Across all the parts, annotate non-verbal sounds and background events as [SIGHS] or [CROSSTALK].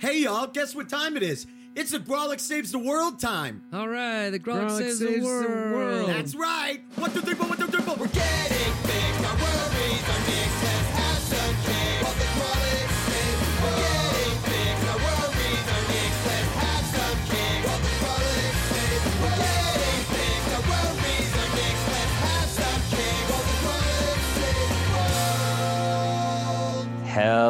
Hey y'all, guess what time it is? It's the Grawlix Saves the World time. All right, the Grog Grog saves, saves the the world. world. That's right. One, two, three, four, one, two,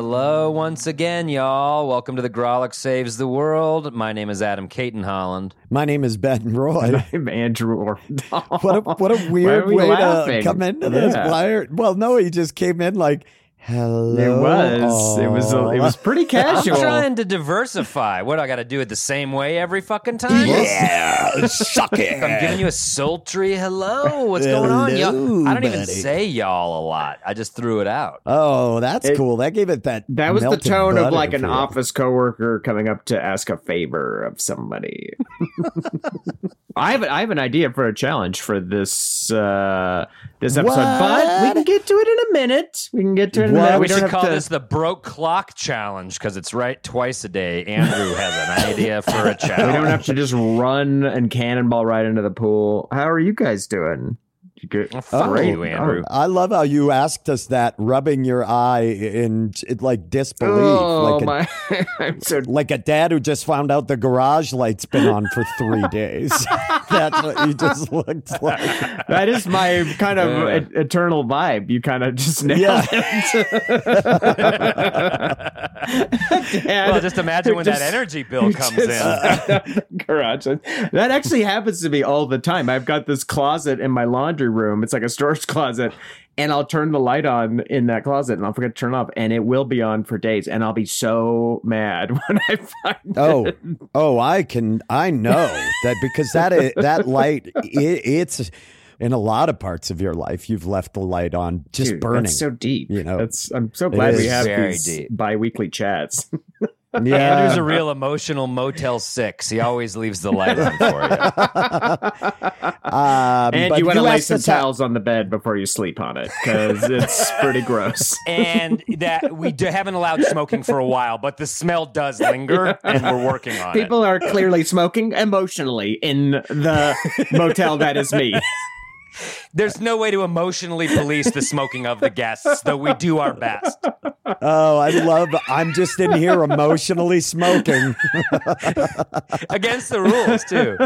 Hello, once again, y'all. Welcome to the Grawlix Saves the World. My name is Adam Cayton-Holland. My name is Ben Roy. I'm Andrew Orvedahl. What a what a weird we way laughing? to come into this. Yeah. Why are- well, no, he just came in like, "Hello." It was. It was. A, it was pretty [LAUGHS] I'm casual. trying to diversify. What, I got to do it the same way every fucking time? Yeah, suck [LAUGHS] it. I'm giving you a sultry hello. What's going on, y'all? I don't even buddy. say y'all a lot. I just threw it out. Oh, that's It- cool. That gave it that. That was the tone of like an office coworker coming up to ask a favor of somebody. [LAUGHS] I have I have an idea for a challenge for this uh this episode, but we can get to it in a minute. We can get to it in a minute. We, We don't should call to. this the broke clock challenge because it's right twice a day. Andrew has an [LAUGHS] idea for a challenge. we don't have to just run and cannonball right into the pool. How are you guys doing? You good? Well, fuck Oh, you, Andrew. I love how you asked us that, rubbing your eye in it, like disbelief, Oh like a, my! [LAUGHS] I'm so [LAUGHS] like a dad who just found out the garage light's been on for three [LAUGHS] days. That's what you just looked like. That is my kind of Yeah. e- eternal vibe. You kind of just nailed Yeah. it. Dad, well, just imagine when that energy bill comes in. in. Garage. That actually happens to me all the time. I've got this closet in my laundry room. It's like a storage [LAUGHS] closet. And I'll turn the light on in that closet and I'll forget to turn it off. And it will be on for days. And I'll be so mad [LAUGHS] when I find Oh, it. oh, I can, I know that because that that [LAUGHS] light, it, it's in a lot of parts of your life. You've left the light on, just Dude, burning. That's so deep. you know. that's I'm so glad we have these deep. bi-weekly chats. Yeah, Andrew's a real emotional Motel Six. He always leaves the light on for you. um, and you want to lay some us how- towels on the bed before you sleep on it because it's pretty gross. And that we do, haven't allowed smoking for a while, but the smell does linger, and we're working on it. People are clearly smoking emotionally in the motel that is me. There's no way to emotionally police the smoking of the guests, though we do our best. Oh, I love. I'm just in here emotionally smoking. [LAUGHS] Against the rules, too.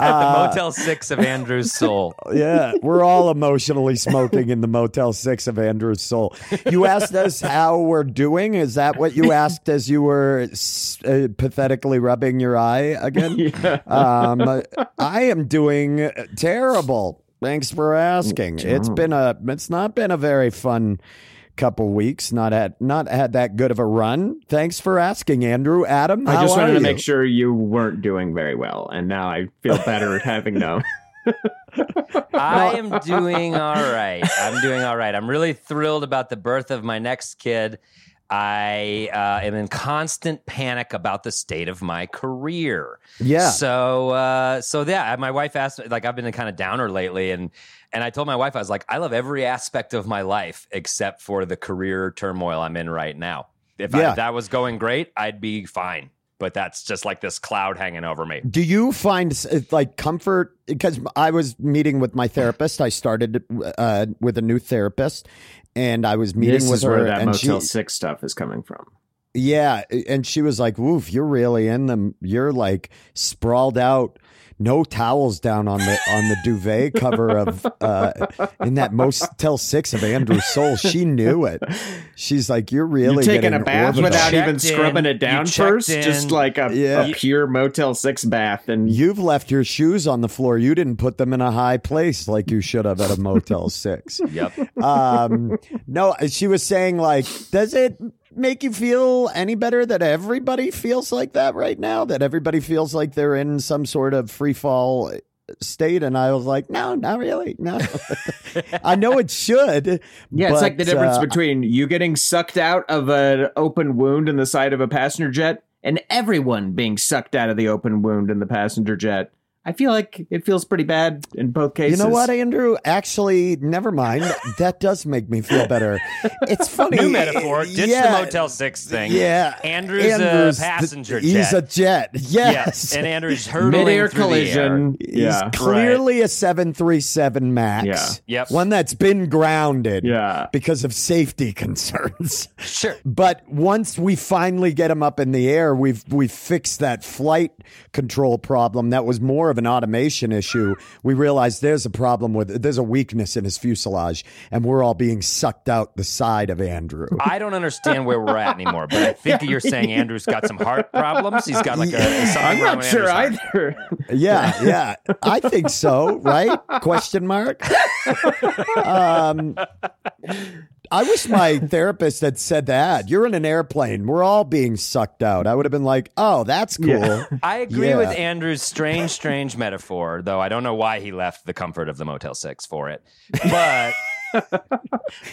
At the Motel 6 of Andrew's soul. Yeah, we're all emotionally smoking in the Motel Six of Andrew's soul. You asked us how we're doing. Is that what you asked as you were uh, pathetically rubbing your eye again? [LAUGHS] Um, I am doing terrible. Thanks for asking. It's been a. It's not been a very fun couple weeks. Not had not had that good of a run. Thanks for asking, Andrew. Adam, I just are wanted to you? make sure you weren't doing very well, and now I feel better having known. [LAUGHS] I am doing all right. I'm doing all right. I'm really thrilled about the birth of my next kid. I uh, am in constant panic about the state of my career. Yeah. So, uh, so yeah, my wife asked, like, I've been a kind of downer lately, and and I told my wife I was like, I love every aspect of my life except for the career turmoil I'm in right now. If, I, Yeah. if that was going great, I'd be fine. But that's just like this cloud hanging over me. Do you find like comfort? Because I was meeting with my therapist. I started uh, with a new therapist, and I was meeting this with is her. where that and Motel she, Six stuff is coming from. yeah, and she was like, "Woof, you're really in them. You're like sprawled out." No towels down on the on the duvet cover of uh, in that Motel Six of Andrew's Soul. She knew it. She's like, "You're really You're taking a bath orbital." without even in, scrubbing it down first, in. just like a, Yeah. a pure Motel Six bath, and You've left your shoes on the floor. You didn't put them in a high place like you should have at a Motel Six. Yep. um no she was saying like does it make you feel any better that everybody feels like that right now that everybody feels like they're in some sort of free fall state and i was like no not really no [LAUGHS] i know it should Yeah, it's like the difference uh, between you getting sucked out of an open wound in the side of a passenger jet and everyone being sucked out of the open wound in the passenger jet. I I feel like it feels pretty bad in both cases. You know what, Andrew? Actually, never mind. That does make me feel better. It's [LAUGHS] funny. New metaphor. Ditch yeah, the Motel 6 thing. Yeah. Andrew's, Andrew's a the- passenger He's jet. a jet. Yes. Yes. And Andrew's hurtling Mid-air through the air. collision. He's Yeah. clearly a 737 MAX. Yeah. Yep. One that's been grounded Yeah. because of safety [LAUGHS] concerns. Sure. But once we finally get him up in the air, we've we've fixed that flight control problem. That was more of an automation issue. We realized there's a problem with there's a weakness in his fuselage, and we're all being sucked out the side of Andrew. I don't understand where we're at anymore, but I think you're saying [LAUGHS] Andrew's got some heart problems. He's got like a something I'm wrong not with sure Andrew's heart. either. Yeah, yeah, I think so. Right? Question mark. [LAUGHS] Um, I wish my therapist had said that. You're in an airplane. We're all being sucked out. I would have been like, "Oh, that's cool." Yeah. I agree Yeah. with Andrew's strange, strange metaphor, though I don't know why he left the comfort of the Motel 6 for it. But [LAUGHS]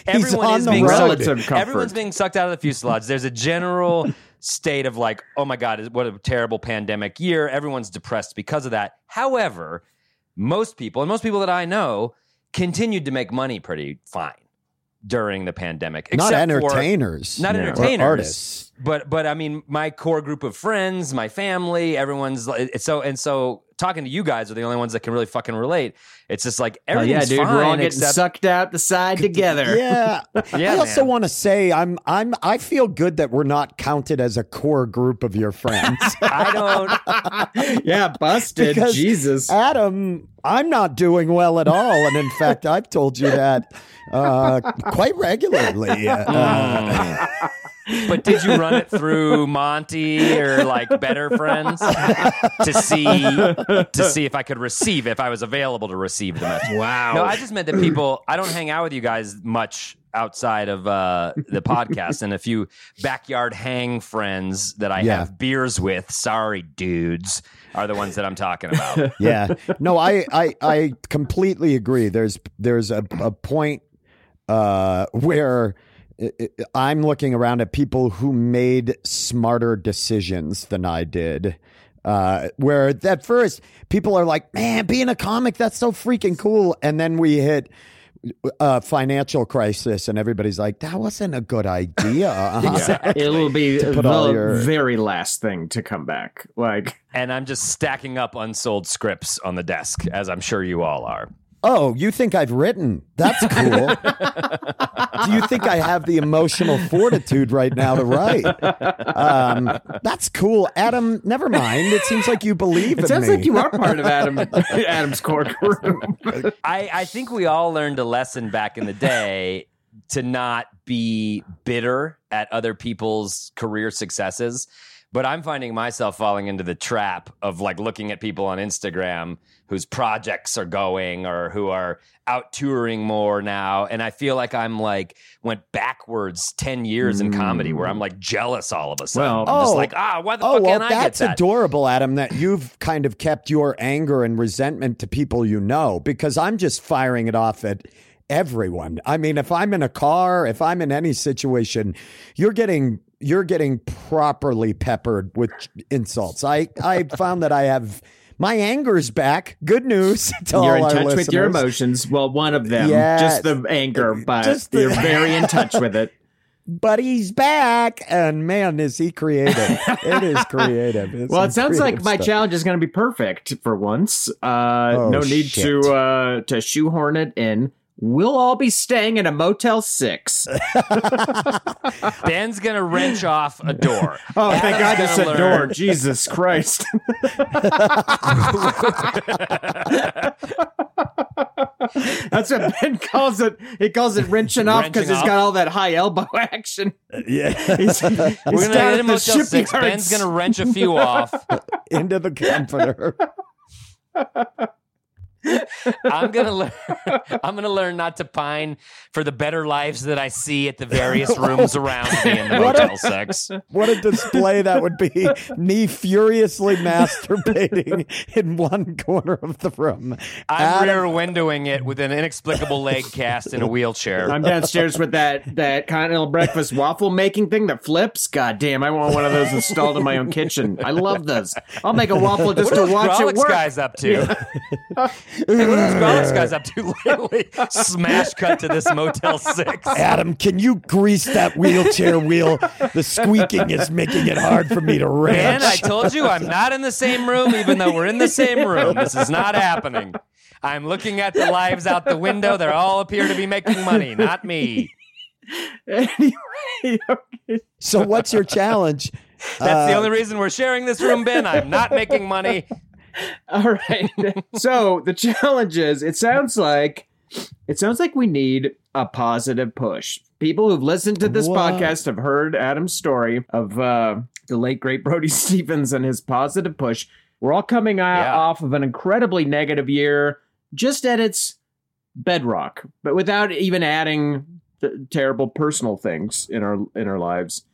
everyone on is the being road. sucked, everyone's being sucked out of the fuselage. There's a general state of like, oh my God, what a terrible pandemic year. Everyone's depressed because of that. However, most people, and most people that I know, continued to make money pretty fine during the pandemic. Not except for- entertainers, not entertainers, artists. But but I mean, my core group of friends, my family, everyone's like so and so. Talking to you guys are the only ones that can really fucking relate. It's just like Oh, yeah, everything's dude, fine we're all getting except sucked out the side [LAUGHS] together. [LAUGHS] Yeah. [LAUGHS] Yeah, I also want to say I'm I'm I feel good that we're not counted as a core group of your friends. I don't. yeah, busted. Because Jesus. Adam, I'm not doing well at all, and in fact, I've told you that uh, quite regularly. Uh, But did you run it through Monty or like better friends to see to see if I could receive if I was available to receive the message? Wow. No, I just meant that people. I don't hang out with you guys much outside of uh, the podcast, and a few backyard hang friends that I Yeah. have beers with. Sorry, dudes, are the ones that I'm talking about. yeah, no, I, I I completely agree. There's there's a, a point uh, where i- i- I'm looking around at people who made smarter decisions than I did. Uh, where at first people are like, "Man, being a comic that's so freaking cool," and then we hit a financial crisis, and everybody's like, "That wasn't a good idea." [LAUGHS] Uh-huh. It'll be [LAUGHS] the your- very last thing to come back. Like, and I'm just stacking up unsold scripts on the desk, as I'm sure you all are. Oh, you think I've written? That's cool. [LAUGHS] Do you think I have the emotional fortitude right now to write? Um, that's cool, Adam. Never mind. It seems like you believe it in sounds me. like you are part of Adam [LAUGHS] Adam's core group. [LAUGHS] I, I think we all learned a lesson back in the day to not be bitter at other people's career successes. But I'm finding myself falling into the trap of like looking at people on Instagram whose projects are going or who are out touring more now. And I feel like I'm like went backwards 10 years in comedy where I'm like jealous all of a sudden. Well- I'm just Oh. like, ah, why the Oh fuck well, can't I get that? that's adorable, Adam. That you've kind of kept your anger and resentment to people you know, because I'm just firing it off at everyone. I mean, if I'm in a car, if I'm in any situation, you're getting you're getting properly peppered with insults. I I found that I have my anger's back. Good news [LAUGHS] to You're in touch with your emotions. Well, one of them, Yes. just the anger, but Just the- you're very in touch with it. [LAUGHS] But he's back, and man, is he creative! it is [LAUGHS] creative. It's Well, it sounds like my stuff. challenge is going to be perfect for once. Uh, Oh, no need shit. to uh, to shoehorn it in. We'll all be staying in a Motel Six. Ben's going to wrench off a door. Oh, thank God you gonna said door. Jesus Christ. [LAUGHS] That's what Ben calls it. He calls it wrenching off because Wrenching he's got all that high elbow [LAUGHS] action. Uh, yeah, He's, he's We're gonna get him a the Motel Six. Ben's gonna wrench a few off. [LAUGHS] into the comforter. [LAUGHS] I'm gonna learn. [LAUGHS] I'm gonna learn not to pine for the better lives that I see at the various [LAUGHS] oh, rooms around me in the What a- Motel Six. What a display that would be. Me furiously masturbating in one corner of the room. I'm Adam- rear windowing it with an inexplicable leg cast in a wheelchair. I'm downstairs with that that continental breakfast waffle making thing that flips. God damn, I want one of those installed in my own kitchen. I love those. I'll make a waffle just What to watch it Grawlix work. guys up to? Hey, what are those Grawlix [LAUGHS] guys up to [LAUGHS] lately? Smash cut to this Motel Six. Adam, can you grease that wheelchair wheel? The squeaking is making it hard for me to And ranch. I told you I'm not in the same room, even though we're in the same room. This is not happening. I'm looking at the lives out the window. They all appear to be making money, not me. anyway, okay. so, what's your challenge? That's the Uh, only reason we're sharing this room, Ben. I'm not making money. [LAUGHS] All right. [LAUGHS] so the challenge is it sounds like it sounds like we need a positive push. People who've listened to this What? podcast have heard Adam's story of uh, the late great Brody [LAUGHS] Stevens and his positive push. We're all coming out Yeah. off of an incredibly negative year, just at its bedrock, but without even adding the terrible personal things in our in our lives.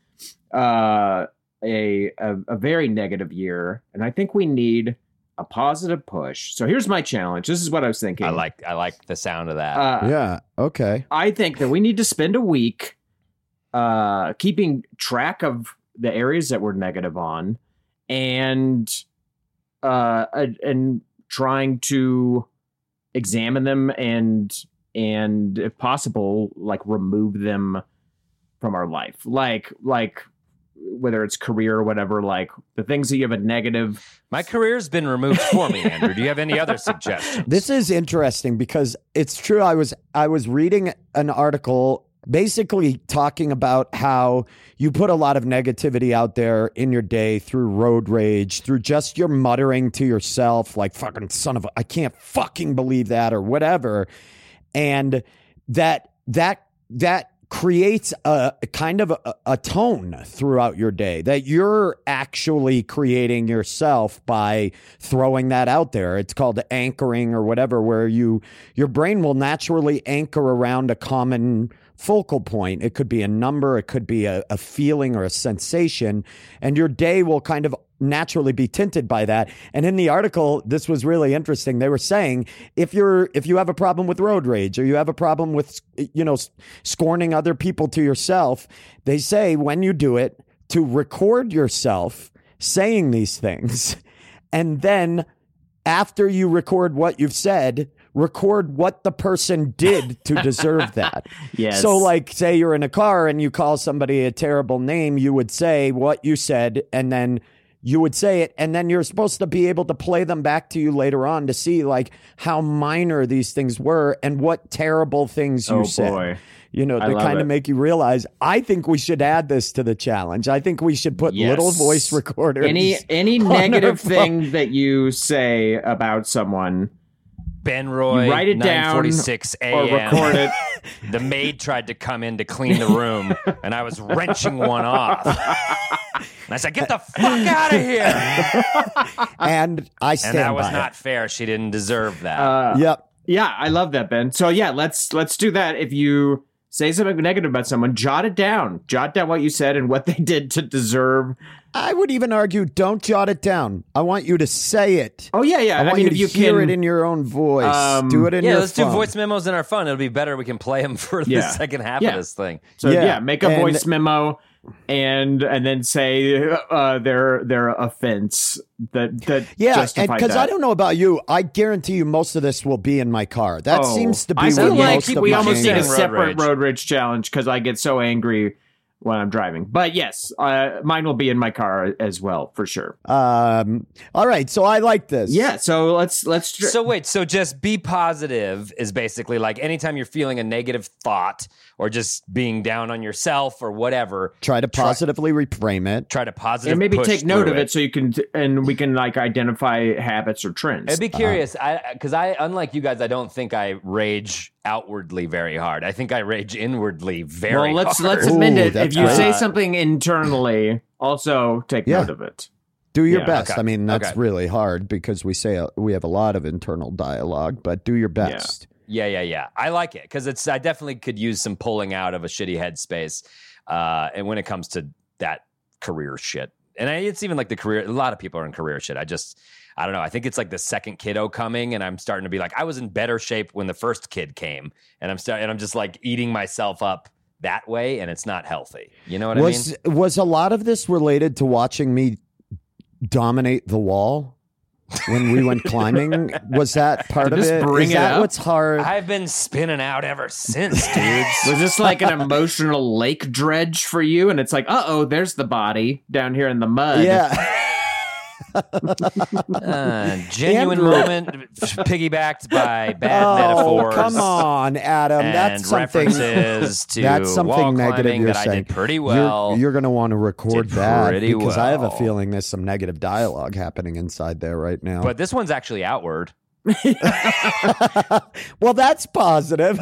Uh, a, a a very negative year, and I think we need a positive push. So here's my challenge. This is what I was thinking. I like I like the sound of that. Uh, yeah, okay. I think that we need to spend a week uh, keeping track of the areas that we're negative on, and uh, and- and trying to examine them and and if possible, like remove them from our life. Like like whether it's career or whatever. Like the things that you have a negative. My career's been removed for me, Andrew. Do you have any other suggestions? This is interesting because it's true. I was I was reading an article basically talking about how you put a lot of negativity out there in your day through road rage, through just your muttering to yourself, like fucking son of a I can't fucking believe that or whatever. And that that that creates a a kind of a, a tone throughout your day that you're actually creating yourself by throwing that out there. It's called anchoring or whatever where you your brain will naturally anchor around a common focal point. It could be a number it could be a, a feeling or a sensation and your day will kind of naturally be tinted by that. And in the article this was really interesting. They were saying if you're if you have a problem with road rage or you have a problem with you know scorning other people to yourself they say when you do it to record yourself saying these things [LAUGHS] and then after you record what you've said record what the person did to [LAUGHS] deserve that. Yes. so, like, say you're in a car and you call somebody a terrible name, you would say what you said, and then you would say it, and then you're supposed to be able to play them back to you later on to see like how minor these things were and what terrible things you Oh, said. boy. You know, to kind it. of make you realize. I think we should add this to the challenge. I think we should put little voice recorders. any any [LAUGHS] on our negative phone. thing that you say about someone Ben Roy, You write it down 9:46 or record it. [LAUGHS] The maid tried to come in to clean the room, and I was wrenching one off. And I said, "Get the fuck out of here!" and I And stand that was by not fair. She didn't deserve that. Uh. Yep. Yeah, I love that, Ben. So yeah, let's let's do that. If you say something negative about someone, jot it down. Jot down what you said and what they [LAUGHS] did to deserve. I would even argue, don't jot it down. I want you to say it. Oh yeah, yeah. I want mean, you if to you hear can, it in your own voice. Um, do it in your voice. yeah, your let's phone. do voice memos in our phone. It'll be better. We can play them [LAUGHS] for the second half Yeah. of this thing. so yeah, Yeah, make a and- voice memo and and then say uh, their their offense that that Yeah, because. I don't know about you, I guarantee you most of this will be in my car. That Oh, seems to be I feel like most we almost need a Road separate rage. road rage challenge because I get so angry when I'm driving. But yes, uh, mine will be in my car as well for sure. Um, all right, so I like this. Yeah, so let's let's. Tr- So wait, so just be positive is basically like anytime you're feeling a negative thought or just being down on yourself or whatever, Try to positively reframe it. try to positively. positive and maybe push take note of it. so you can and we can like identify habits or trends. I'd be curious, I because I unlike you guys, I don't think I rage outwardly very hard. I think I rage inwardly very well, let's hard. let's amend it. If you great. say something internally, also take Yeah. note of it. Do your Yeah, best. okay, I mean, that's okay. really hard because we say uh, we have a lot of internal dialogue, but do your best. Yeah, yeah, yeah. Yeah. I like it because it's. I definitely could use some pulling out of a shitty headspace, uh, and when it comes to that career shit, and I, it's even like the career. A lot of people are in career shit. I just, I don't know. I think it's like the second kiddo coming, and I'm starting to be like, I was in better shape when the first kid came, and I'm starting, and I'm just like eating myself up that way, and it's not healthy. You know what I mean? Was was a lot of this related to watching me dominate the wall when we went [LAUGHS] climbing? Was that part of Just it? bring Is it that up? what's hard? I've been spinning out ever since, [LAUGHS] dudes. Was this like an emotional lake dredge for you? And it's like, uh oh, there's the body down here in the mud. yeah. [LAUGHS] [LAUGHS] Uh, genuine Andrew. moment piggybacked by bad oh, metaphors. come on, Adam. and That's something. references [LAUGHS] to That's something wall negative you're that I saying. did pretty You're- well. You're, going to want to record that pretty because I have a feeling there's some negative dialogue happening inside there right now. but this one's actually outward. [LAUGHS] well, that's positive.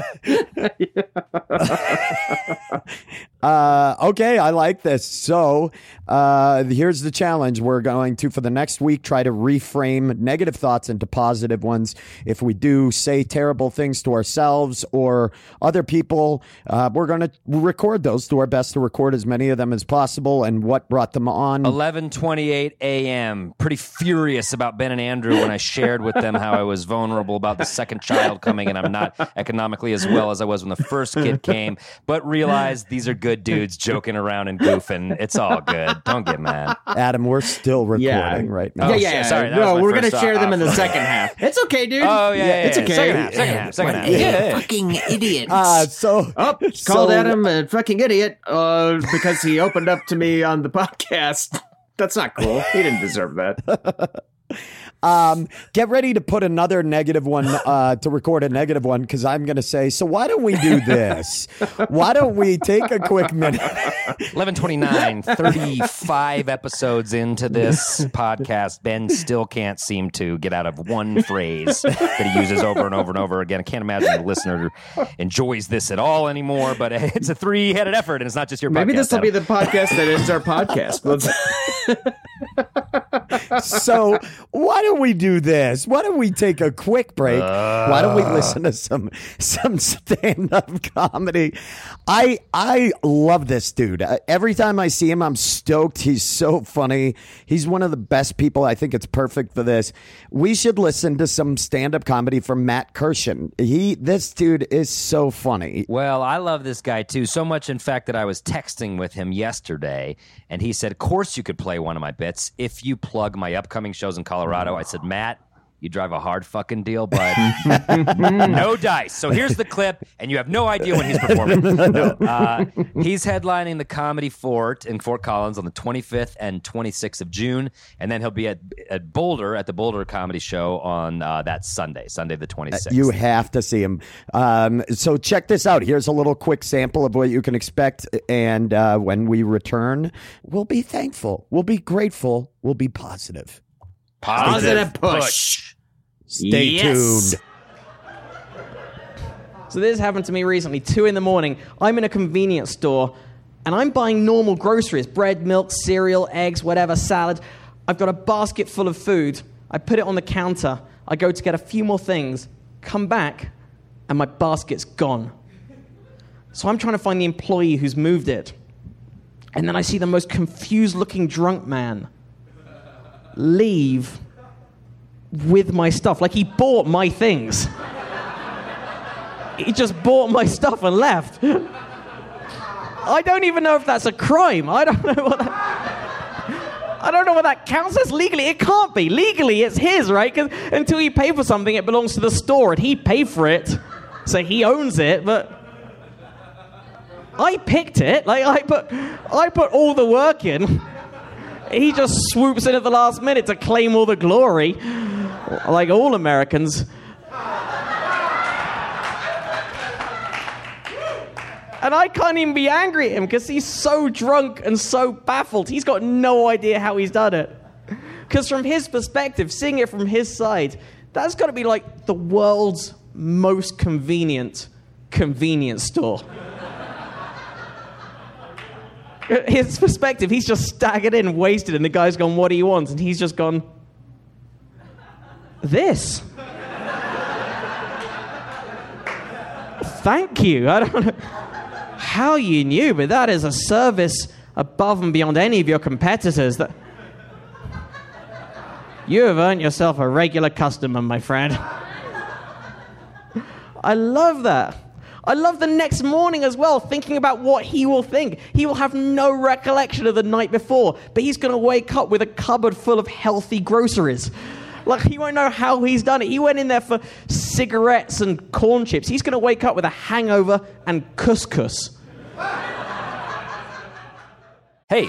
Uh, okay, I like this. So uh, here's the challenge. We're going to, for the next week, try to reframe negative thoughts into positive ones. If we do say terrible things to ourselves or other people, uh, we're going to record those. Do our best to record as many of them as possible and what brought them on. 11:28 a.m. Pretty furious about Ben and Andrew when I shared with them how I was vulnerable about the second child coming and I'm not economically as well as I was when the first kid came, but realized these are good dudes joking around and goofing. It's all good. Don't get mad. Adam, we're still recording Yeah. right now. Yeah, Oh, yeah. sorry, no, we're gonna first, uh, share them in the [LAUGHS] second half. It's okay, dude. Oh yeah, yeah, it's okay. Second half, second half, second half. Yeah, yeah. Fucking idiot. Uh, so Oh, [LAUGHS] So- called Adam a fucking idiot uh, because he opened up to me on the [LAUGHS] podcast. That's not cool. He didn't deserve that. Um, get ready to put another negative one uh, to record a negative one because I'm going to say. So why don't we do this? why don't we take a quick minute? 1129, [LAUGHS] 35 episodes into this podcast, Ben still can't seem to get out of one phrase that he uses over and over and over again. I can't imagine the listener enjoys this at all anymore, but it's a three headed effort, and it's not just your Maybe podcast. this will be the podcast that ends our podcast. [LAUGHS] Let's- so why don't we do this? Why don't we take a quick break? why don't we listen to some some stand up comedy? I I love this dude. Uh, Every time I see him, I'm stoked. He's so funny. He's one of the best people. I think it's perfect for this. We should listen to some stand up comedy from Matt Kirshen. He this dude is so funny. Well, I love this guy too. So much, in fact, that I was texting with him yesterday, and he said, "Of course, you could play one of my bits if you plug my upcoming shows in Colorado." I said, "Matt." You drive a hard fucking deal, but [LAUGHS] no dice. So here's the clip, and you have no idea when he's performing. [LAUGHS] No, uh, he's headlining the Comedy Fort in Fort Collins on the 25th and 26th of June, and then he'll be at, at Boulder at the Boulder Comedy Show on uh, that Sunday, Sunday the 26th. You have to see him. Um, so check this out. Here's a little quick sample of what you can expect. And uh, when we return, we'll be thankful. We'll be grateful. We'll be positive. Positive push. Stay Yes. tuned. So this happened to me recently, two in the morning. I'm in a convenience store and I'm buying normal groceries bread, milk, cereal, eggs, whatever, salad. I've got a basket full of food. I put it on the counter. I go to get a few more things, come back, and my basket's gone. So I'm trying to find the employee who's moved it. And then I see the most confused looking drunk man leave with my stuff. Like he bought my things he just bought my stuff and left. I don't even know if that's a crime. I don't know what that. I don't know what that counts as legally. It can't be. Legally, it's his, right? Because until you pay for something, it belongs to the store, and he paid for it, so he owns it. But I picked it. Like I put, I put all the work in. He just swoops in at the last minute to claim all the glory, like all Americans. And I can't even be angry at him because he's so drunk and so baffled. He's got no idea how he's done it. Because from his perspective, seeing it from his side, that's got to be like the world's most convenient convenience store. His perspective, he's just staggered in, wasted, and the guy's gone, What do you want? And he's just gone, This. Thank you. I don't know how you knew, but that is a service above and beyond any of your competitors. That you have earned yourself a regular customer, my friend. I love that. I love the next morning as well, thinking about what he will think. He will have no recollection of the night before, but he's going to wake up with a cupboard full of healthy groceries. Like, he won't know how he's done it. He went in there for cigarettes and corn chips. He's going to wake up with a hangover and couscous. Hey,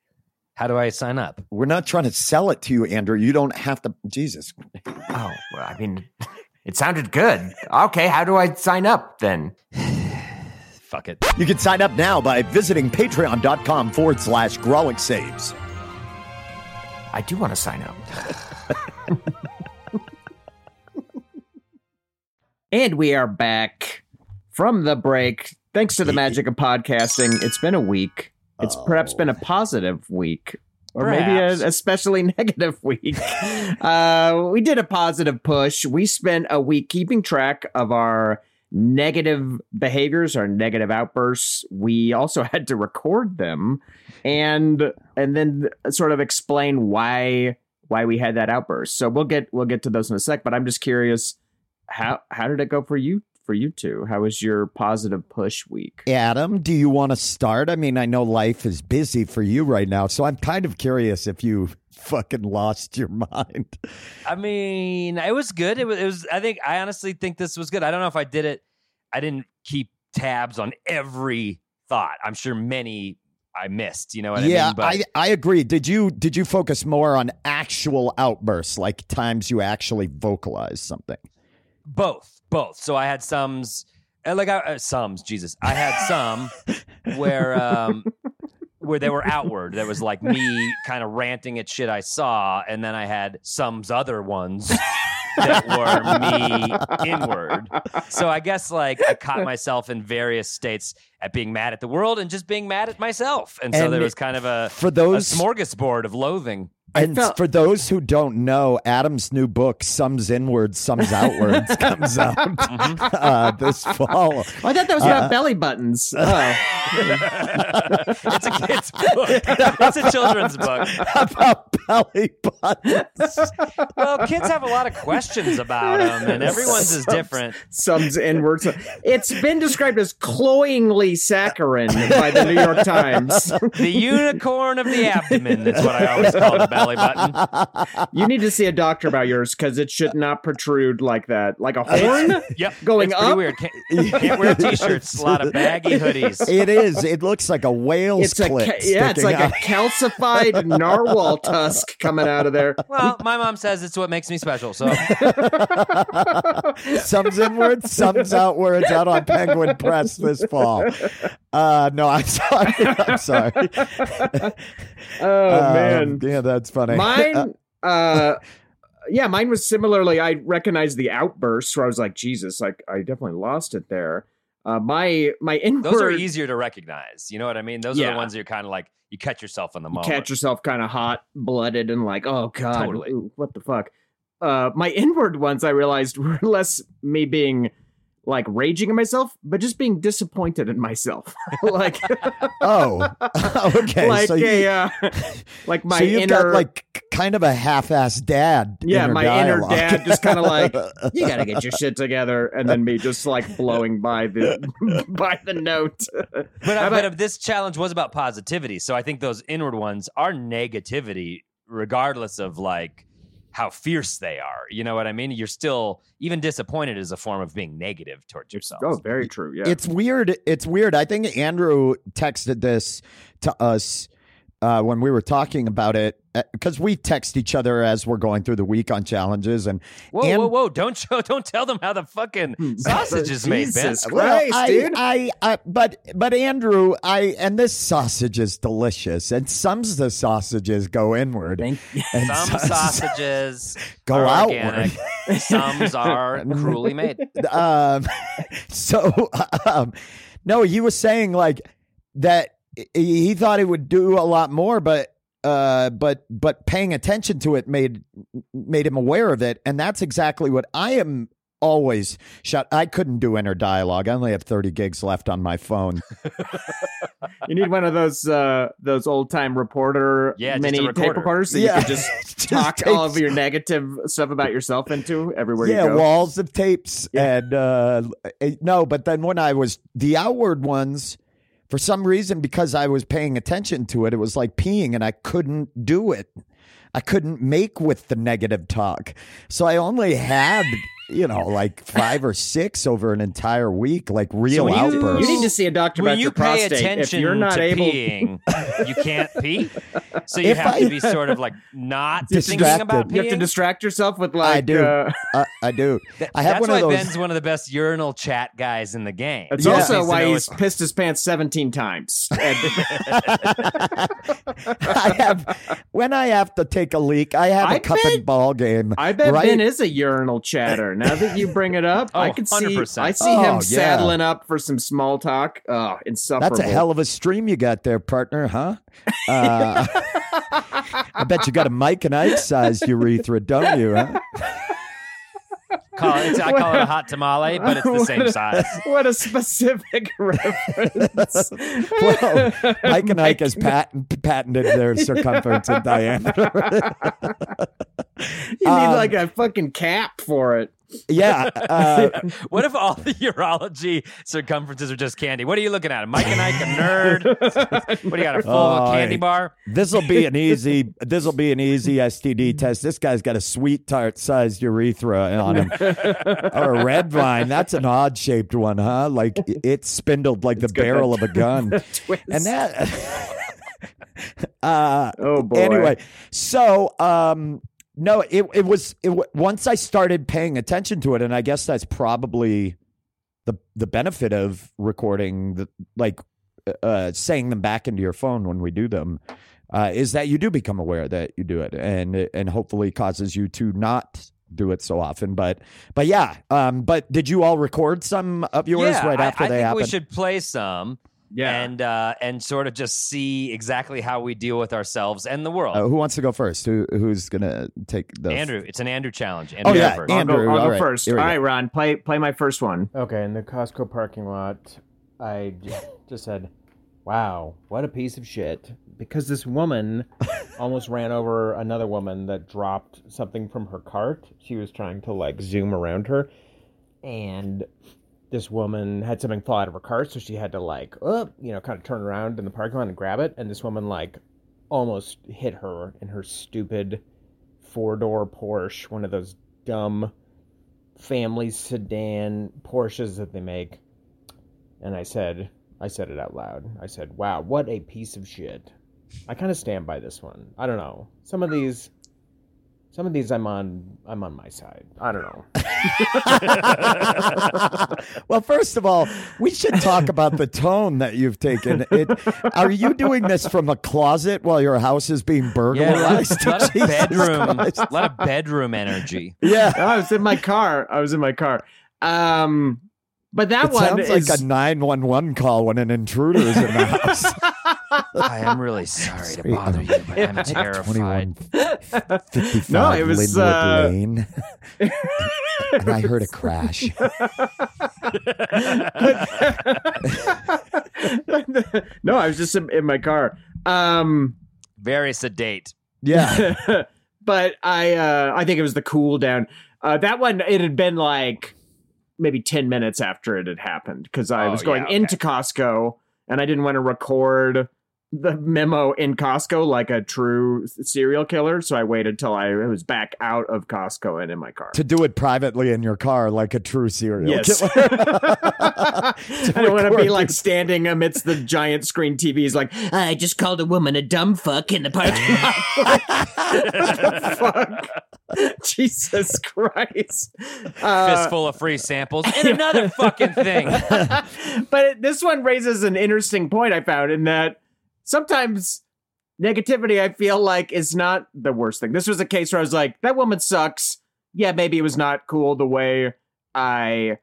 How do I sign up? We're not trying to sell it to you, Andrew. You don't have to. Jesus. Oh, well, I mean, [LAUGHS] it sounded good. Okay, how do I sign up then? [SIGHS] Fuck it. You can sign up now by visiting patreon.com forward slash Grawlix Saves. I do want to sign up. [LAUGHS] And we are back from the break. Thanks to the magic of podcasting, it's been a week. It's perhaps been a positive week. Or maybe Perhaps. a especially [LAUGHS] negative week. uh, we did a positive push. We spent a week keeping track of our negative behaviors, our negative outbursts. We also [LAUGHS] had to record them and and then sort of explain why why we had that outburst. So we'll get we'll get to those in a sec, but I'm just curious how how did it go for you for you two? How was your positive push week? Adam, do you want to start? I mean, I know life is busy for you right now, so I'm kind of curious if you [LAUGHS] fucking lost your mind. I mean, it was good. It was, it was. I think. I honestly think this was good. I don't know if I did it. I didn't keep tabs on every thought. I'm sure many I missed. You know what yeah, I mean? But I, I agree. Did you did you focus more on actual outbursts, like times you actually vocalized something? both, both. So I had sums, uh, like I, uh, sums. Jesus, I had some where um, where they were outward. There was like me kind of ranting at shit I saw, and then I had some's other ones that were me inward. So I guess like I caught myself in various states at being mad at the world and just being mad at myself, and so And there was kind of a for those- a smorgasbord of loathing. And felt- for those who don't know, Adam's new book, Sums Inwards, Sums Outwards, [LAUGHS] comes out uh, this fall. I thought that was about belly buttons. [LAUGHS] Oh. It's a kid's book. It's a children's book. about belly buttons. Well, kids have a lot of questions about them, and everyone's is different. Sums inwards. It's been described as cloyingly saccharine by the New York Times. The unicorn of the abdomen is what I always call the belly button. You need to see a doctor about yours because it should not protrude like that, like a horn. Yep, Going it's up? weird. Can't, can't wear t-shirts. A lot of baggy hoodies. It is. It looks like a whale's It's a ca- yeah, it's sticking like a calcified [LAUGHS] narwhal tusk coming out of there. Well, my mom says it's what makes me special. So [LAUGHS] Sums inwards, sums outwards, out on Penguin Press this fall. Uh, no, I'm [LAUGHS] sorry. I'm sorry. Oh Um, man, yeah, that's funny. mine. Uh, yeah, mine was similarly. I recognized the outbursts where I was like, Jesus, like I definitely lost it there. Uh, my my inward. those are easier to recognize. You know what I mean? Those are the ones you're kind of like you catch yourself in the you moment. catch yourself kind of hot blooded and like, oh god, Totally. ooh, what the fuck. Uh, my inward ones I realized were [LAUGHS] less me being like raging at myself, but just being disappointed in myself. [LAUGHS] like, [LAUGHS] oh, [LAUGHS] okay. like so you, a, uh, like my so you've inner, got like kind of a half-ass dad. yeah, inner my dialogue. inner dad just kind of like, you gotta get your shit together, and then me just like blowing by the by the note. But, How but about- this challenge was about positivity. So I think those inward ones are negativity, regardless of like how fierce they are. You know what I mean? You're still even disappointed is a form of being negative towards yourself. oh, very true. Yeah, It's weird. It's weird. I think Andrew texted this to us uh, when we were talking about it because we text each other as we're going through the week on challenges and Whoa, and- whoa, whoa! Don't show, don't tell them how the fucking [LAUGHS] sausage is made, Ben. Jesus Well, I, dude. I, I, but, but Andrew, I, and this sausage is delicious, and some of the sausages go inward, and Some sausages [LAUGHS] Go are outward. organic. Some are [LAUGHS] cruelly made. um, so, um, no, he was saying like that he he thought it would do a lot more, but uh, but but paying attention to it made made him aware of it, and that's exactly what I am always shut. I couldn't do inner dialogue. I only have thirty gigs left on my phone. [LAUGHS] You need one of those uh those old time reporter Yeah, just a mini tape recorders that Yeah. you can just [LAUGHS] Just talk all of your negative stuff about yourself into everywhere yeah, you go. walls of tapes and uh eh, no, but then when I was the outward ones, for some reason, because I was paying attention to it, it was like peeing, and I couldn't do it. I couldn't make with the negative talk, so I only had you know like five or six over an entire week, like real when you- outbursts. you need to see a doctor When about you your pay prostate. attention if you're not to able, peeing, [LAUGHS] you can't pee. So you If have I- to be [LAUGHS] sort of like not thinking Distracted. about peeing. you have to distract yourself with like. [LAUGHS] I do. Uh, Uh, I do. I have That's one why of those. Ben's one of the best urinal chat guys in the game. that's Yeah. also why he's it's- pissed his pants 17 times. And- I have when I have to take a leak. I have a I cup and ball game. I bet right? Ben is a urinal chatter. Now that you bring it up, [LAUGHS] I Oh, can see 100%. I see Oh, him yeah. saddling up for some small talk. Oh, insufferable. That's a hell of a stream you got there, partner, huh? Uh, [LAUGHS] I bet you got a Mike and Ike sized urethra, don't you? Huh? Call it, I call it a hot tamale, but it's the same a- size. What a specific [LAUGHS] reference. Well, Mike and Ike has patent, patented their circumference and diameter. You need Um, like a fucking cap for it. Yeah. [LAUGHS] Uh, What if all the urology circumferences are just candy? What are you looking at? Mike and Ike, a nerd? [LAUGHS] what do you got? A full Oh, candy bar? this will [LAUGHS] be an easy. This will be an easy STD test. This guy's got a sweet tart sized urethra on him, or a red vine. That's an odd shaped one, huh? Like it's spindled like the barrel that of a gun. And that uh oh boy. anyway so um no it it was it once i started paying attention to it and i guess that's probably the the benefit of recording the like uh saying them back into your phone when we do them uh is that you do become aware that you do it and and hopefully causes you to not do it so often but but yeah um but did you all record some of yours yeah, right I- after I, they think happened? we should play some Yeah. and uh, and sort of just see exactly how we deal with ourselves and the world. uh, who wants to go first who who's gonna take the Andrew, it's an Andrew challenge. Oh, Andrew, yeah, first. I'll Andrew, go, I'll go right, first. here All we go. right, Ron, play play my first one. Okay, in the Costco parking lot, I just said, "Wow, what a piece of shit!" Because this woman [LAUGHS] almost ran over another woman that dropped something from her cart. She was trying to like zoom around her, and this woman had something fall out of her cart, so she had to like, you know, kind of turn around in the parking lot and grab it. And this woman like almost hit her in her stupid four door Porsche, one of those dumb family sedan Porsches that they make. And I said, I said it out loud. I said, "Wow, what a piece of shit." I kind of stand by this one. I don't know. Some of these some of these I'm on I'm on my side. I don't know. [LAUGHS] well, first of all, we should talk about the tone that you've taken. It, are you doing this from a closet while your house is being Yeah, a lot, burglarized? a lot of [LAUGHS] Jesus bedroom, Christ. a lot of bedroom energy. Yeah, I was in my car. I was in my car. Um, but that it one sounds is like a nine one one call when an intruder is in the [LAUGHS] house. I am really [LAUGHS] sorry to bother you, but [LAUGHS] I'm terrified. No, it was, Linwood uh, Lane. [LAUGHS] and I heard a crash. no, I was just in, in my car. Um, Very sedate. Yeah. but I uh I think it was the cool down. Uh that one it had been like maybe 10 minutes after it had happened because I Oh, was going yeah, okay. into Costco and I didn't want to record the memo in Costco like a true serial killer. So I waited till I was back out of Costco and in my car. To do it privately in your car like a true serial Yes. killer. [LAUGHS] [LAUGHS] I don't want to be like standing amidst the giant screen TVs, like I just called a woman a dumb fuck in the parking lot. [LAUGHS] fuck? Jesus Christ! Uh, Fistful of free samples and another fucking thing. but this one raises an interesting point I found in that sometimes negativity I feel like is not the worst thing. This was a case where I was like, that woman sucks. Yeah, maybe it was not cool the way I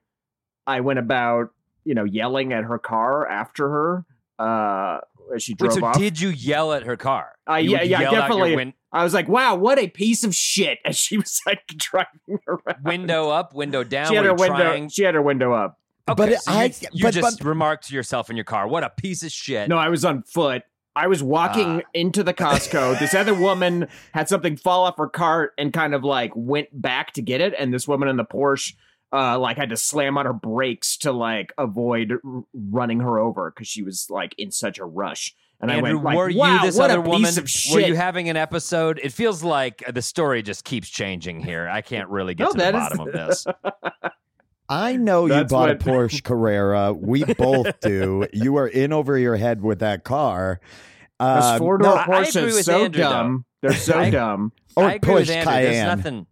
I went about, you know, yelling at her car after her. Uh as she Wait, drove so off. did you yell at her car? Uh, You yeah, yeah, yell out your definitely. win- I was like, wow, what a piece of shit [LAUGHS] as she was like driving [LAUGHS] around. window up, window down. she had her window trying- she had her window up. Okay, But so I- you, you but- just but- remarked to yourself in your car, "What a piece of shit." No, I was on foot. I was walking Ah. into the Costco. This other [LAUGHS] woman had something fall off her cart and kind of like went back to get it. And this woman in the Porsche, uh, like had to slam on her brakes to like avoid r- running her over because she was like in such a rush. And Andrew, I went like, were wow, you this what other a woman? piece of shit. Were you having an episode? It feels like the story just keeps changing here. I can't really get No, to the bottom of this. [LAUGHS] I know you That's bought what- a Porsche Carrera. We both do. [LAUGHS] You are in over your head with that car. Those Uh, four door I- I agree Porsches with so Andrew, though. dumb. They're so I- dumb. or I agree Porsche with Andrew. There's Cayenne. nothing.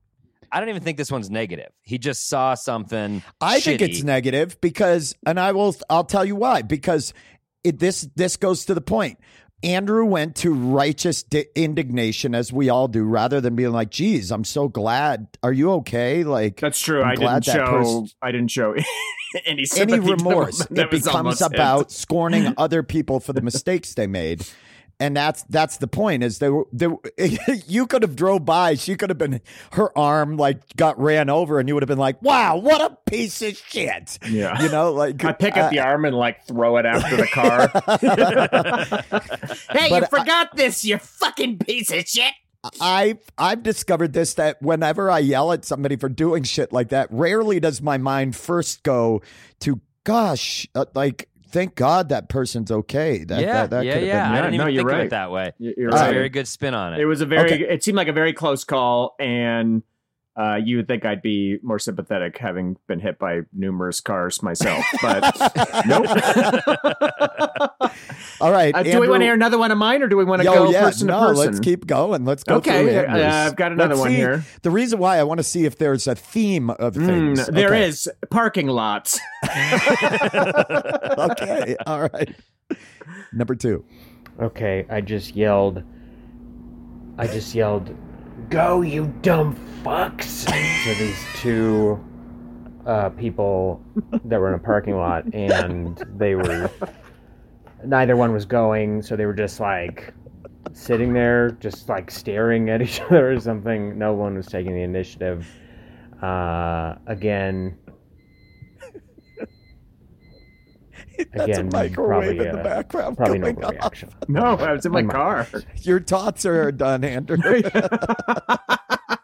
I don't even think this one's negative. He just saw something. I think it's negative because, and I will, I'll tell you why. Because it, this this goes to the point. Andrew went to righteous di- indignation, as we all do, rather than being like, "Geez, I'm so glad. Are you okay?" Like That's true. I'm I glad didn't that show. person- I didn't show [LAUGHS] any any sympathy [LAUGHS] to the remorse. that It becomes about scorning other people for the mistakes they made. And that's that's the point. Is there, there [LAUGHS] you could have drove by, she could have been her arm like got ran over, and you would have been like, "Wow, what a piece of shit!" Yeah. You know, like I pick up uh, the arm and like throw it after the [LAUGHS] car. hey, But you I- forgot this, you fucking piece of shit. I've I've discovered this that whenever I yell at somebody for doing shit like that, rarely does my mind first go to gosh, uh, like thank God that person's okay. That yeah, that, that yeah, could have yeah. been I Yeah, don't no, even you're think of right. it that way. You're It's right. a very good spin on it. It was a very. Okay. It seemed like a very close call, and uh, you would think I'd be more sympathetic, having been hit by numerous cars myself. But [LAUGHS] nope. [LAUGHS] All right. Uh, do we want to hear another one of mine, or do we want to Yo, go yeah, person no, to person? let's keep going. Let's go Okay, through uh, I've got another Let's one see. here. The reason why I want to see if there's a theme of Mm, things. There okay. is parking lots. [LAUGHS] okay. All right. Number two. Okay, I just yelled. I just yelled, "Go, you dumb fucks!" to these two uh, people that were in a parking lot, and they were neither one was going, so they were just like sitting there, just like staring at each [LAUGHS] other or something. No one was taking the initiative. Uh, again, [LAUGHS] That's Again, a microwave probably, in the uh, background. probably no going off. reaction. no, I was in my My- car. Your tots are done, Andrew. [LAUGHS] [LAUGHS]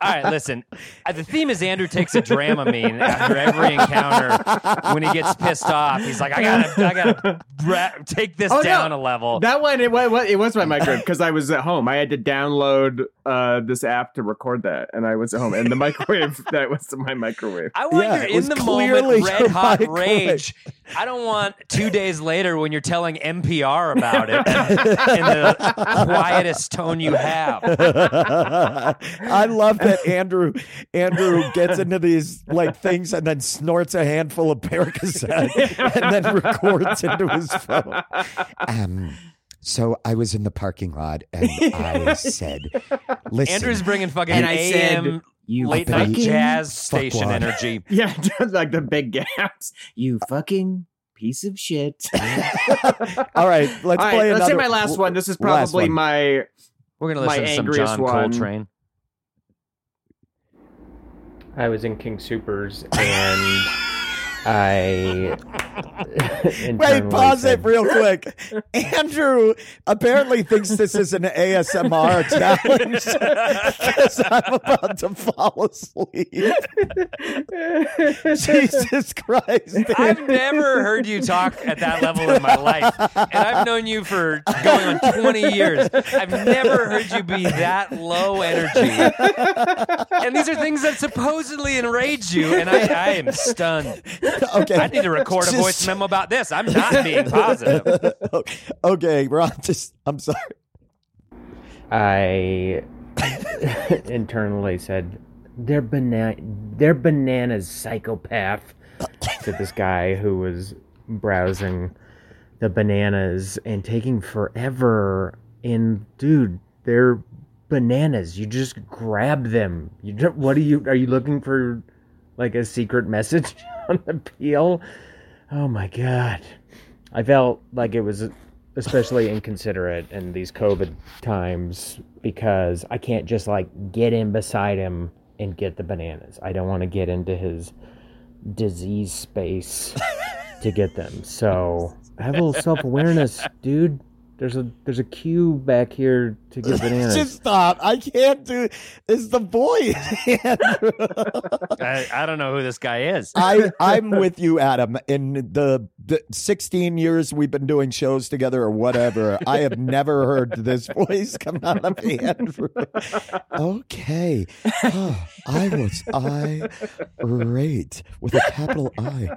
All right, listen. Uh, The theme is Andrew takes a Dramamine after every encounter. When he gets pissed off, he's like, "I gotta, I gotta ra- take this Oh, no. down a level." That one, it was, it was my microwave because I was at home. I had to download uh, this app to record that, and I was at home. And the microwave, [LAUGHS] that was my microwave. I want Yeah, you're in the clearly moment, red hot microwave. rage. I don't want two days later when you're telling NPR about it in the quietest tone you have. [LAUGHS] I love that Andrew Andrew gets into these like things and then snorts a handful of Percocet and then records into his phone. Um, so I was in the parking lot and I said, "Listen, Andrew's bringing fucking And I said, You late night jazz station fuckwad. energy. [LAUGHS] Yeah, like the big gaps. You fucking piece of shit. [LAUGHS] all right, let's All right, play let's say my last one. This is last probably one. my. We're gonna My listen to some angriest John one. Coltrane. I was in King Supers and [LAUGHS] I [LAUGHS] Wait, internally pause it real quick. Andrew apparently thinks this is an ASMR [LAUGHS] challenge [LAUGHS] because I'm about to fall asleep. Jesus Christ. I've never heard you talk at that level in my life. And I've known you for going on 20 years. I've never heard you be that low energy. And these are things that supposedly enrage you, and I, I am stunned. [LAUGHS] Okay. I need to record a voice memo about this. I'm not being positive. [LAUGHS] okay, Ron, just, I'm sorry. I [LAUGHS] internally said, "They're banana, they're bananas, psychopath." to this guy who was browsing the bananas and taking forever. And dude, they're bananas. You just grab them. You don't, what are you? Are you looking for like a secret message [LAUGHS] on peel? Oh my god. I felt like it was especially inconsiderate in these COVID times because I can't just like get in beside him and get the bananas. I don't want to get into his disease space to get them. So have a little self awareness, dude. There's a there's a queue back here to get [LAUGHS] bananas. Just stop. I can't do It's the voice. Andrew. [LAUGHS] I, I don't know who this guy is. [LAUGHS] I I'm with you, Adam. In the, the 16 years we've been doing shows together or whatever, I have never heard this voice come out of Andrew. Okay, Oh, I was irate with a capital I.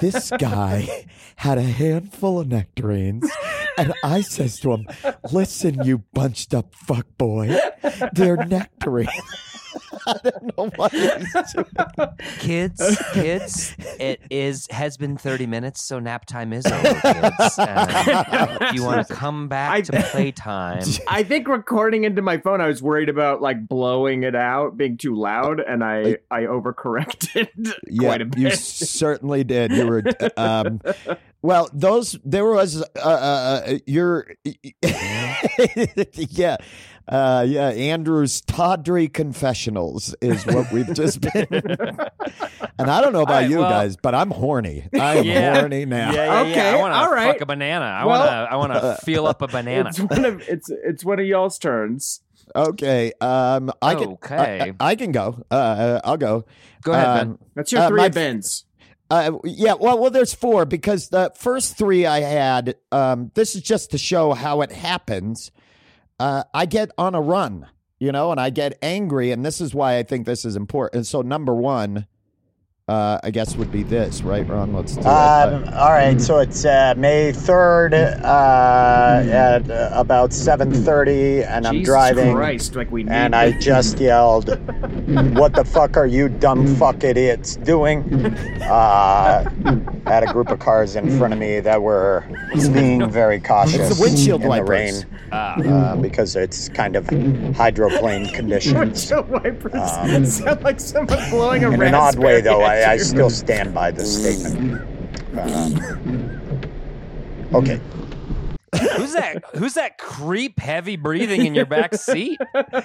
This guy had a handful of nectarines, and I says to him, "Listen, you bunched up fuck boy, they're nectarines." [LAUGHS] I don't know what he's doing. kids, kids, it is has been 30 minutes, so nap time is over, kids. And if you want to come back I- to playtime, I think recording into my phone, I was worried about like blowing it out, being too loud, and I I overcorrected [LAUGHS] Yeah, quite a bit. you certainly did. You were, um, well, those there was, uh, uh, uh your, [LAUGHS] yeah, uh, yeah. Andrew's tawdry confessionals is what we've just been, [LAUGHS] and I don't know about All right, you well- guys, but I'm horny. I am Yeah. horny now. yeah, yeah, yeah. Okay, I want to all right. fuck a banana. I Well- want to, I want to [LAUGHS] feel up a banana. It's one of it's it's one of y'all's turns. Okay, um, I can, Okay. I, I can go. Uh, I'll go. Go ahead, Um, Ben. That's your Uh, three my- events. Uh, yeah, well, well, there's four because the first three I had. Um, this is just to show how it happens. Uh, I get on a run, you know, and I get angry, and this is why I think this is important. And So number one, uh, I guess would be this, right, Ron? Let's do it. Um, all right, so it's uh, May third uh, at uh, about seven thirty, and I'm Jesus driving, Christ, like we need and I just [LAUGHS] yelled, "What the fuck are you dumb fuck idiots doing?" Uh, had a group of cars in front of me that were being [LAUGHS] very cautious It's the windshield in wipers. the rain Ah. uh, because it's kind of hydroplane [LAUGHS] conditions. windshield wipers Um, sound like someone blowing a In an odd way, though, at I, I [LAUGHS] still stand by this statement. Uh, okay. Who's that? Who's that creep heavy breathing in your back seat?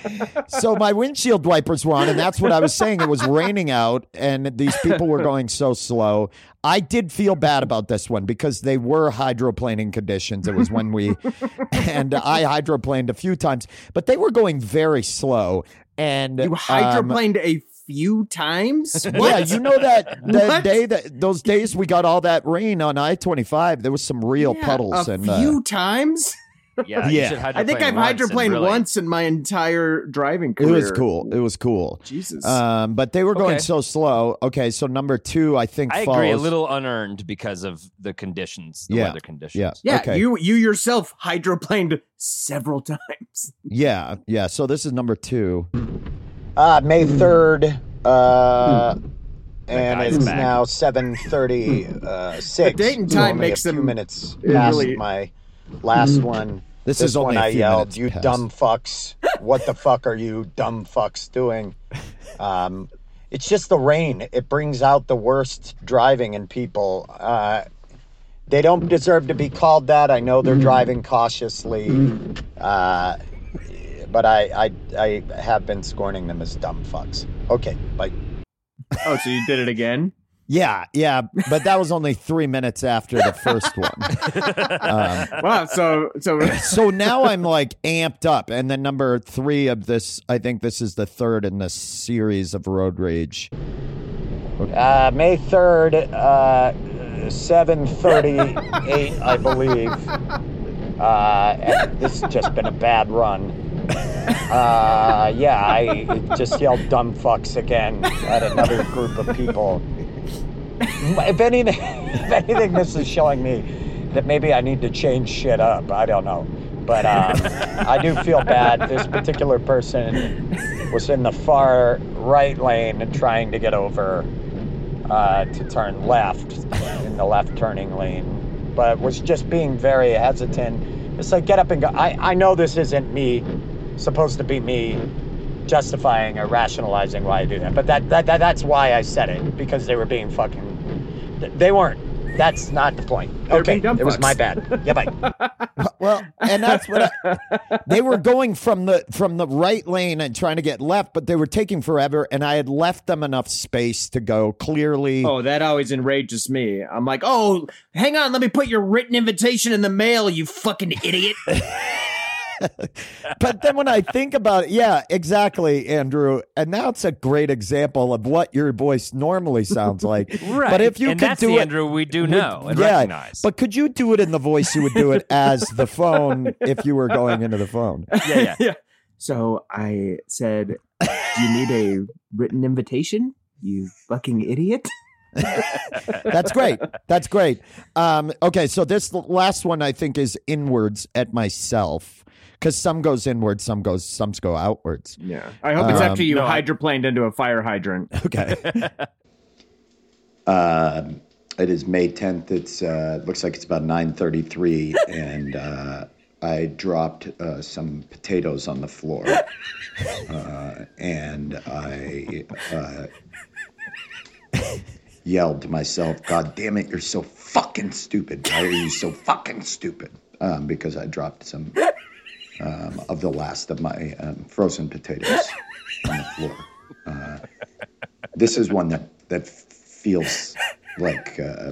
[LAUGHS] so my windshield wipers were on, and that's what I was saying. It was raining out, and these people were going so slow. I did feel bad about this one because they were hydroplaning conditions. It was when we, [LAUGHS] and I hydroplaned a few times, but they were going very slow. And You um, hydroplaned a few times. [LAUGHS] yeah, you know that [LAUGHS] that What? day that those days we got all that rain on I twenty five. There was some real Yeah, puddles a and few uh, times. [LAUGHS] Yeah, Yeah. I think I've hydroplaned really- once in my entire driving career. it was cool. It was cool. Jesus. Um, but they were going Okay. so slow. Okay, so number two, I think I agree. A little unearned because of the conditions, the Yeah. weather conditions. Yeah. yeah, okay. you you yourself hydroplaned several times. Yeah, yeah. So this is number two. Uh, May 3rd, uh, and it's back. now 7.36. Uh, six. The date and time only makes a few them- minutes it past really- my last one. This, This is only one a I few yelled, minutes "You past. dumb fucks! What the fuck are you dumb fucks doing?" [LAUGHS] Um, it's just the rain. It brings out the worst driving in people. Uh, they don't deserve to be called that. I know they're driving cautiously, uh, but I, I I have been scorning them as dumb fucks. Okay, bye. Oh, so you did it again? Yeah, yeah, but that was only three minutes after the first one. Um, Wow. So so [LAUGHS] so now I'm like amped up, and then number three of this, I think this is the third in the series of road rage. Uh, May 3rd, uh, 7.38, I believe. Uh, and this has just been a bad run. [LAUGHS] Uh, yeah, I just yelled dumb fucks again at another group of people. If anything, [LAUGHS] if anything, this is showing me that maybe I need to change shit up. I don't know. But um, I do feel bad. This particular person was in the far right lane trying to get over uh, to turn left in the left turning lane, but was just being very hesitant. It's like get up and go. I, I know this isn't me, supposed to be me justifying or rationalizing why I do that, but that, that, that that's why I said it because they were being fucking. They weren't. That's not the point. They're Okay, being dumb it was my bad. Yeah, bye. [LAUGHS] Well, and that's what I, they were going from the from the right lane and trying to get left, but they were taking forever, and I had left them enough space to go clearly. Oh, that always enrages me. I'm like, oh, hang on, let me put your written invitation in the mail, you fucking idiot. [LAUGHS] [LAUGHS] But then when I think about it, yeah, exactly, Andrew, and that's a great example of what your voice normally sounds like. [LAUGHS] Right. But if you and could that's do the it, Andrew we do with- know and yeah, recognize. But could you do it in the voice you would do it as the phone if you were going into the phone? [LAUGHS] yeah, yeah. So I said, do you need a written invitation, you fucking idiot? That's great. That's great. Um, okay, so this last one I think is inwards at myself because some goes inwards, some goes, some go outwards. Yeah. I hope it's Um, after you no, I- hydroplaned into a fire hydrant. [LAUGHS] Okay. [LAUGHS] Um, it is May 10th. It's uh, looks like it's about 9:33, [LAUGHS] and uh, I dropped uh, some potatoes on the floor, uh, and I uh, yelled to myself, "God damn it! You're so fucking stupid! Why are you so fucking stupid?" Um, because I dropped some um, of the last of my um, frozen potatoes on the floor. Uh, this is one that that feels like uh,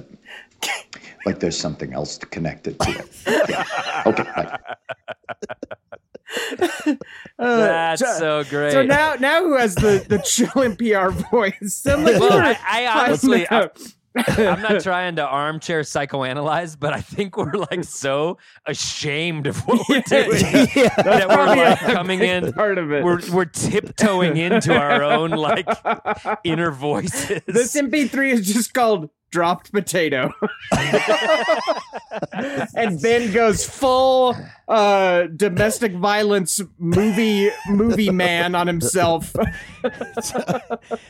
like there's something else to connect it to. It. Yeah. Okay. Bye. [LAUGHS] Uh, That's so, so great. so now, now who has the the chill NPR voice? [LAUGHS] I'm like, well, I, I honestly, I, I'm not [LAUGHS] trying to armchair psychoanalyze, but I think we're like so ashamed of what we're doing that we're like coming in. part of it. We're we're tiptoeing into our own like [LAUGHS] inner voices. This MP3 is just called dropped potato. [LAUGHS] and [LAUGHS] Ben goes full uh domestic violence movie movie man on himself. [LAUGHS]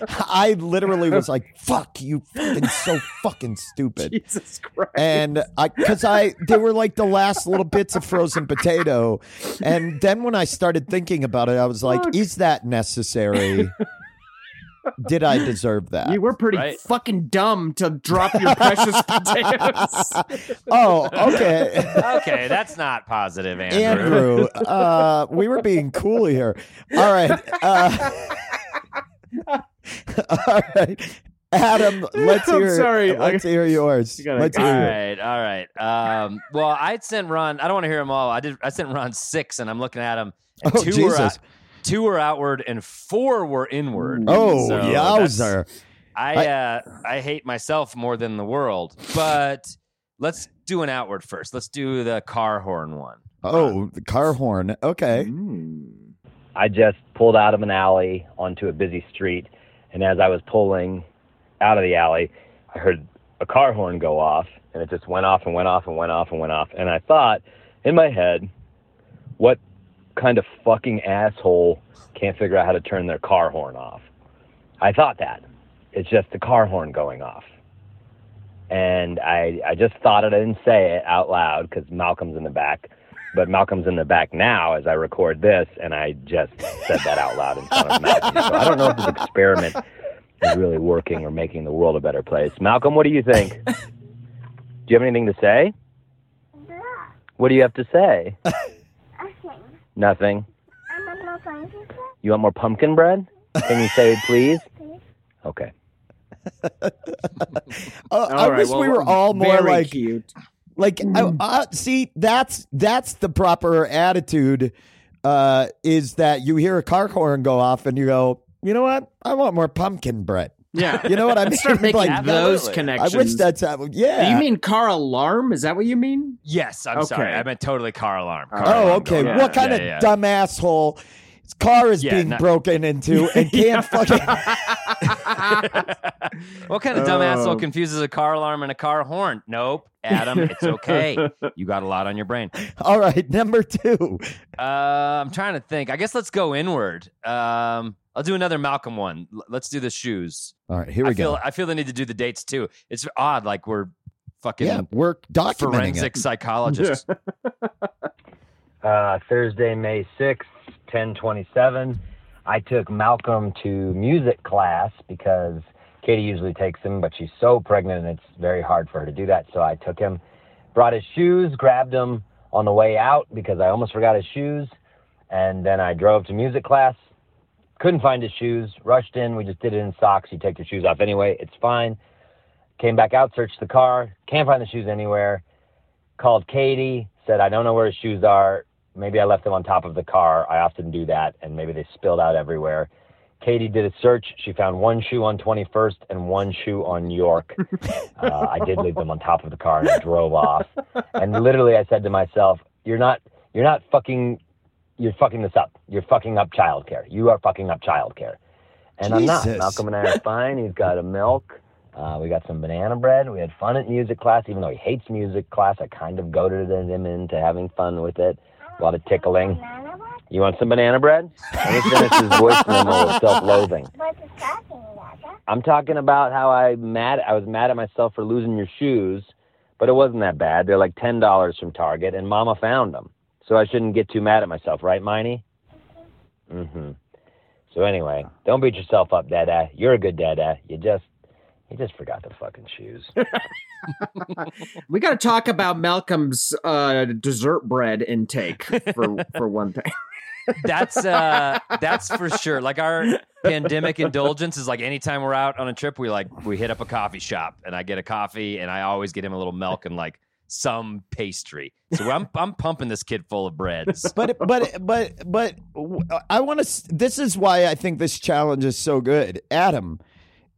I literally was like, "Fuck you, fucking so fucking stupid." Jesus Christ. and I because I they were like the last little bits of frozen potato, and then when I started thinking about it, I was like, "Is that necessary? Did I deserve that?" You were pretty Right. fucking dumb to drop your precious [LAUGHS] potatoes. oh, okay, okay, that's not positive, Andrew. Andrew. Uh, we were being cool here. All right. Uh, [LAUGHS] all right. Adam, let's hear. I'm sorry. Let's hear yours. You gotta- Let's All hear yours. right, all right. Um, well, I sent Ron. I don't want to hear them all. I did. I sent Ron six, and I'm looking at him. And Oh, two Jesus. were out, two were outward, and four were inward. Oh, So that's- yowzer! I uh, I hate myself more than the world. But let's do an outward first. Let's do the car horn one. Oh, the car horn. Okay. I just pulled out of an alley onto a busy street, and as I was pulling out of the alley, I heard a car horn go off, and it just went off and went off and went off and went off. And I thought in my head, what kind of fucking asshole can't figure out how to turn their car horn off? I thought that. It's just the car horn going off. And I, I just thought it. I didn't say it out loud because Malcolm's in the back but Malcolm's in the back now as I record this, and I just said that out loud in front of Malcolm. So I don't know if this experiment is really working or making the world a better place. Malcolm, what do you think? Do you have anything to say? What do you have to say? [LAUGHS] Nothing. You want more pumpkin bread? Can you say it, [LAUGHS] please? Okay. [LAUGHS] Uh, I All right, wish well, we were all more like cute. like I, I, see that's that's the proper attitude uh is that you hear a car horn go off and you go you know what i want more pumpkin bread Yeah. you know what i [LAUGHS] mean Start [LAUGHS] making like those connections. i wish that's how yeah Do you mean car alarm? Is that what you mean? Yes, I'm Okay. sorry. I meant totally car alarm. Oh, car oh alarm okay going what off. kind Yeah, of yeah. dumb asshole his car is Yeah, being not- broken into [LAUGHS] and can't fucking [LAUGHS] what kind of dumb asshole Oh. confuses a car alarm and a car horn? Nope, Adam, it's okay. [LAUGHS] You got a lot on your brain. all right number two Uh, I'm trying to think. I guess let's go inward. Um, I'll do another Malcolm one. L- let's do the shoes. all right here we I feel go I feel the need to do the dates too. It's odd, like we're fucking yeah we're documenting forensic it psychologists. Uh, Thursday, May 6th, 1027. I took Malcolm to music class because Katie usually takes him, but she's so pregnant and it's very hard for her to do that. So I took him, brought his shoes, grabbed him on the way out because I almost forgot his shoes. And then I drove to music class. Couldn't find his shoes. Rushed in. We just did it in socks. You take your shoes off anyway. It's fine. Came back out, searched the car. Can't find the shoes anywhere. Called Katie. Said I don't know where his shoes are. Maybe I left them on top of the car. I often do that, and maybe they spilled out everywhere. Katie did a search. She found one shoe on 21st and one shoe on York. [LAUGHS] Uh, I did leave them on top of the car and I drove off. And literally, I said to myself, "You're not, you're not fucking, you're fucking this up. You're fucking up childcare. You are fucking up childcare." And I'm not. Malcolm and I are fine. He's got a milk. Uh, we got some banana bread. We had fun at music class, even though he hates music class. I kind of goaded him into having fun with it. A lot of tickling. You want some banana bread? Let me finish his voice memo with self-loathing. I'm talking about how I mad. I was mad at myself for losing your shoes, but it wasn't that bad. They're like ten dollars from Target, and Mama found them, so I shouldn't get too mad at myself, right, Miney? Mm-hmm. So anyway, don't beat yourself up, Dada. You're a good Dada. You just, you just forgot the fucking shoes. [LAUGHS] We got to talk about Malcolm's uh, dessert bread intake for for one thing. [LAUGHS] that's uh that's for sure. Like our pandemic indulgence is like anytime we're out on a trip, we like we hit up a coffee shop and I get a coffee and I always get him a little milk and like some pastry. So I'm I'm pumping this kid full of breads. [LAUGHS] but but but but I want to. This is why I think this challenge is so good, Adam.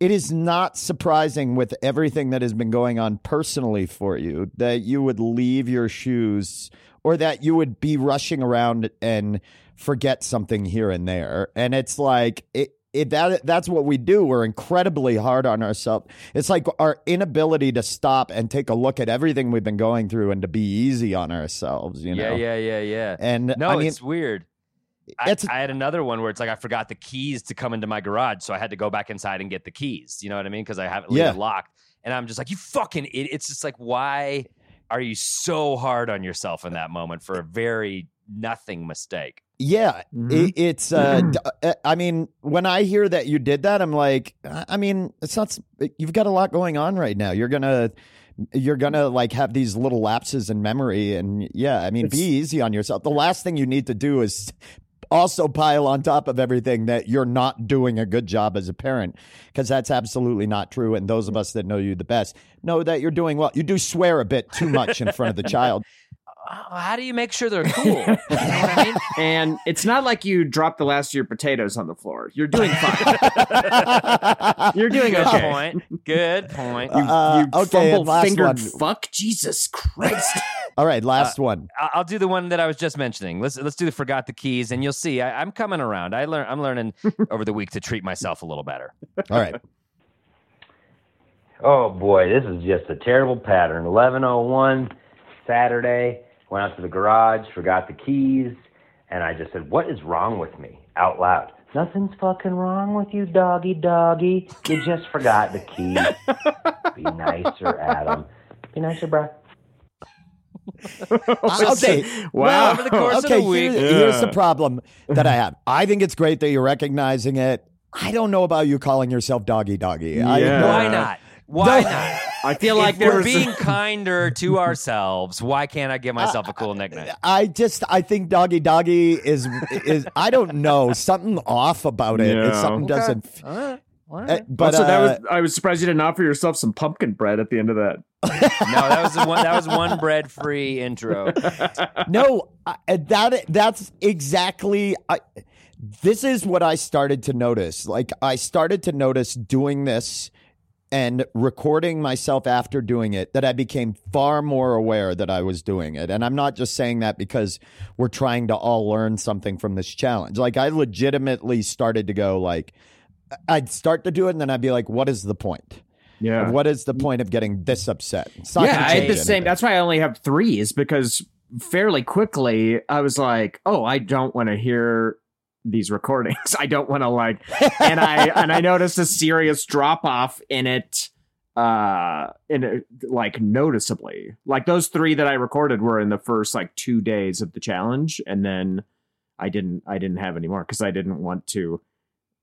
It is not surprising with everything that has been going on personally for you that you would leave your shoes or that you would be rushing around and forget something here and there. And it's like it, it that that's what we do. We're incredibly hard on ourselves. It's like our inability to stop and take a look at everything we've been going through and to be easy on ourselves. You know. yeah, yeah, yeah, yeah. And no, I mean, it's weird. I, had another one where it's like I forgot the keys to come into my garage, so I had to go back inside and get the keys. You know what I mean? Because I have it Yeah. locked, and I'm just like, you fucking idiot. It's just like, why are you so hard on yourself in that moment for a very nothing mistake? Yeah, Mhm. it, it's. Uh, d- [CLEARS THROAT] uh, I mean, when I hear that you did that, I'm like, I I mean, it's not. You've got a lot going on right now. You're gonna, you're gonna like have these little lapses in memory, and yeah, I mean, be easy on yourself. The last thing you need to do is also pile on top of everything that you're not doing a good job as a parent because that's absolutely not true and those of us that know you the best know that you're doing well. You do swear a bit too much in front of the child [LAUGHS] How do you make sure they're [LAUGHS] cool? you know what I mean? And it's not like you dropped the last of your potatoes on the floor. You're doing [LAUGHS] fine. You're doing Good okay. point. Good point. You, Uh, you okay, and fumble last fingered one. fuck. Jesus Christ. [LAUGHS] all right last one I- I'll do the one that I was just mentioning. Let's let's do the forgot the keys, and you'll see. I, I'm coming around. I learn. I'm learning over the week to treat myself a little better. all right Oh boy, this is just a terrible pattern. 11:01 Saturday, went out to the garage, forgot the keys, and I just said, "What is wrong with me?" out loud. Nothing's fucking wrong with you, doggy doggy. You just forgot the keys. [LAUGHS] Be nicer, Adam. Be nicer, bro. Uh, [LAUGHS] okay. Wow. Well, Over the course of okay, the week. Here's, here's the problem that I have. [LAUGHS] I think it's great that you're recognizing it. I don't know about you calling yourself doggy doggy. I, Yeah. Why Uh, not? Why no. not? [LAUGHS] I feel like if we're being kinder to [LAUGHS] ourselves, why can't I give myself a cool nickname? I just I think doggy doggy is is I don't know something off about it. It's Yeah. something doesn't. Uh, but also, that uh, was I was surprised you didn't offer yourself some pumpkin bread at the end of that. [LAUGHS] No, that was one. That was one bread free intro. no, I, that that's exactly. I, this is what I started to notice. Like I started to notice doing this and recording myself after doing it that I became far more aware that I was doing it. And I'm not just saying that because we're trying to all learn something from this challenge. Like I legitimately started to go like I'd start to do it and then I'd be like what is the point? Yeah. What is the point of getting this upset? It's yeah, I had change the same. That's why I only have three. Is because fairly quickly I was like, oh, I don't want to hear these recordings. [LAUGHS] I don't want to like, [LAUGHS] and I and I noticed a serious drop off in it. Uh, in it, like noticeably, like those three that I recorded were in the first like two days of the challenge, and then I didn't I didn't have any more because I didn't want to.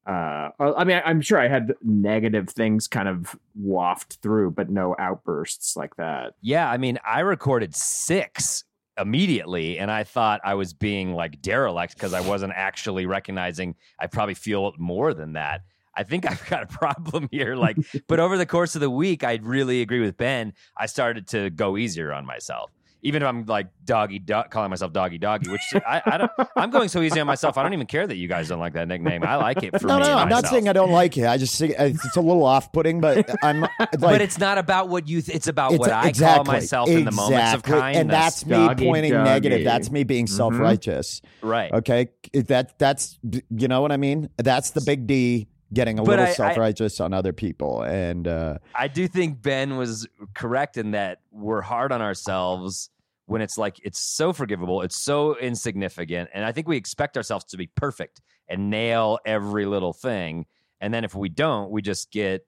Uh, I mean, I'm sure I had negative things kind of waft through, but no outbursts like that. Yeah, I mean, I recorded six immediately, and I thought I was being like derelict because I wasn't actually recognizing. I probably feel more than that. I think I've got a problem [LAUGHS] here. Like, but over the course of the week, I really agree with Ben. I started to go easier on myself. Even if I'm like doggy, do- calling myself doggy doggy, which I, I don't. I'm going so easy on myself. I don't even care that you guys don't like that nickname. I like it for no, me. no, I'm not saying I don't like it. I just think it's a little off-putting, but I'm [LAUGHS] like, but it's not about what you. Th- it's about It's what I exactly, call myself in the moments of kindness. and that's me Doggy, pointing doggy. negative. That's me being Mm-hmm. self-righteous. right. Okay, that that's you know what I mean. That's the big D getting a But little I- I- self-righteous on other people, and uh, I do think Ben was correct in that we're hard on ourselves when it's like it's so forgivable, it's so insignificant, and I think we expect ourselves to be perfect and nail every little thing, and then if we don't, we just get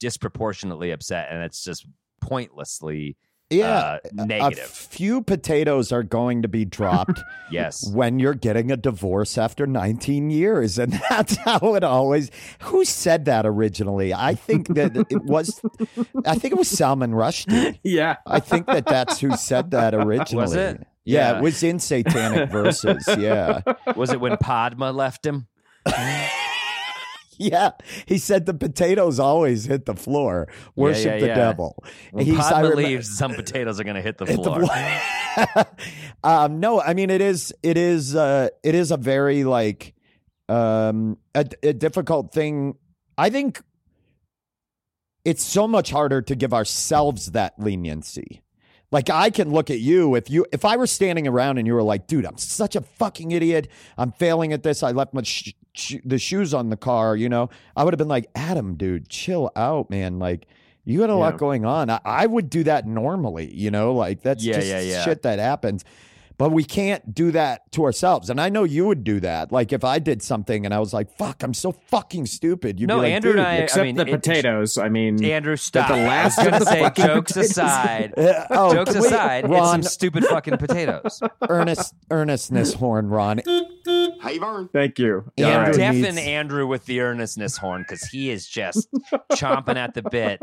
disproportionately upset, and it's just pointlessly yeah, uh, a few potatoes are going to be dropped [LAUGHS] yes. when you're getting a divorce after 19 years, and [LAUGHS] that's how it always. Who said that originally? I think that it [LAUGHS] was. I think it was Salman Rushdie. Yeah, I think that that's who said that originally. Was it? Yeah, Yeah. it was in Satanic Verses. Yeah. Was it when Padma left him? [LAUGHS] Yeah. He said the potatoes always hit the floor. Worship yeah, the yeah. devil. I Padma remem- some [LAUGHS] potatoes are going to hit the the floor. floor. [LAUGHS] um, no, I mean it is it is uh it is a very like um a, a difficult thing. I think it's so much harder to give ourselves that leniency. Like I can look at you if you if I were standing around and you were like, dude, I'm such a fucking idiot. I'm failing at this. I left my sh- the shoes on the car. You know, I would have been like, Adam, dude, chill out, man. Like you got a lot going on. I, I would do that normally. You know, like that's Yeah, just yeah, yeah. shit that happens. But we can't do that to ourselves. And I know you would do that. Like if I did something and I was like, fuck, I'm so fucking stupid. You'd No, be like, no, Andrew and I- except mean, the it- potatoes. I mean, Andrew, stop. the I was last going to say, jokes potatoes. aside, [LAUGHS] Uh, oh, jokes wait, aside, it's some stupid fucking potatoes. [LAUGHS] earnest, earnestness horn, Ron. Hi, Vern. thank you. Yeah, All Andrew right. deafen needs- Andrew with the earnestness horn because he is just chomping at the bit.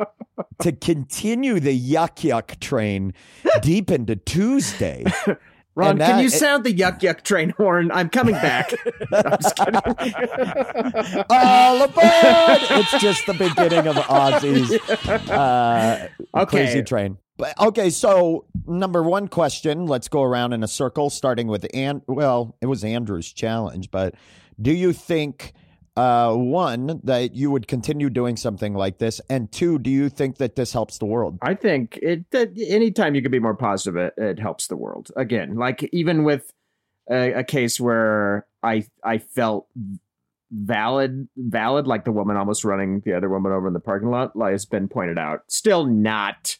to continue the yuck yuck train deep into Tuesday. [LAUGHS] Ron, And can that- you sound the yuck yuck train horn? I'm coming back. [LAUGHS] I'm just kidding. [LAUGHS] All aboard! It's just the beginning of Ozzy's [LAUGHS] uh, Okay. crazy train. But okay, so number one question. Let's go around in a circle, starting with and well, it was Andrew's challenge, but do you think uh, one that you would continue doing something like this, and two, do you think that this helps the world? I think it that anytime you can be more positive, it, it helps the world. Again, like even with a, a case where I I felt valid valid like the woman almost running the other woman over in the parking lot like has been pointed out still not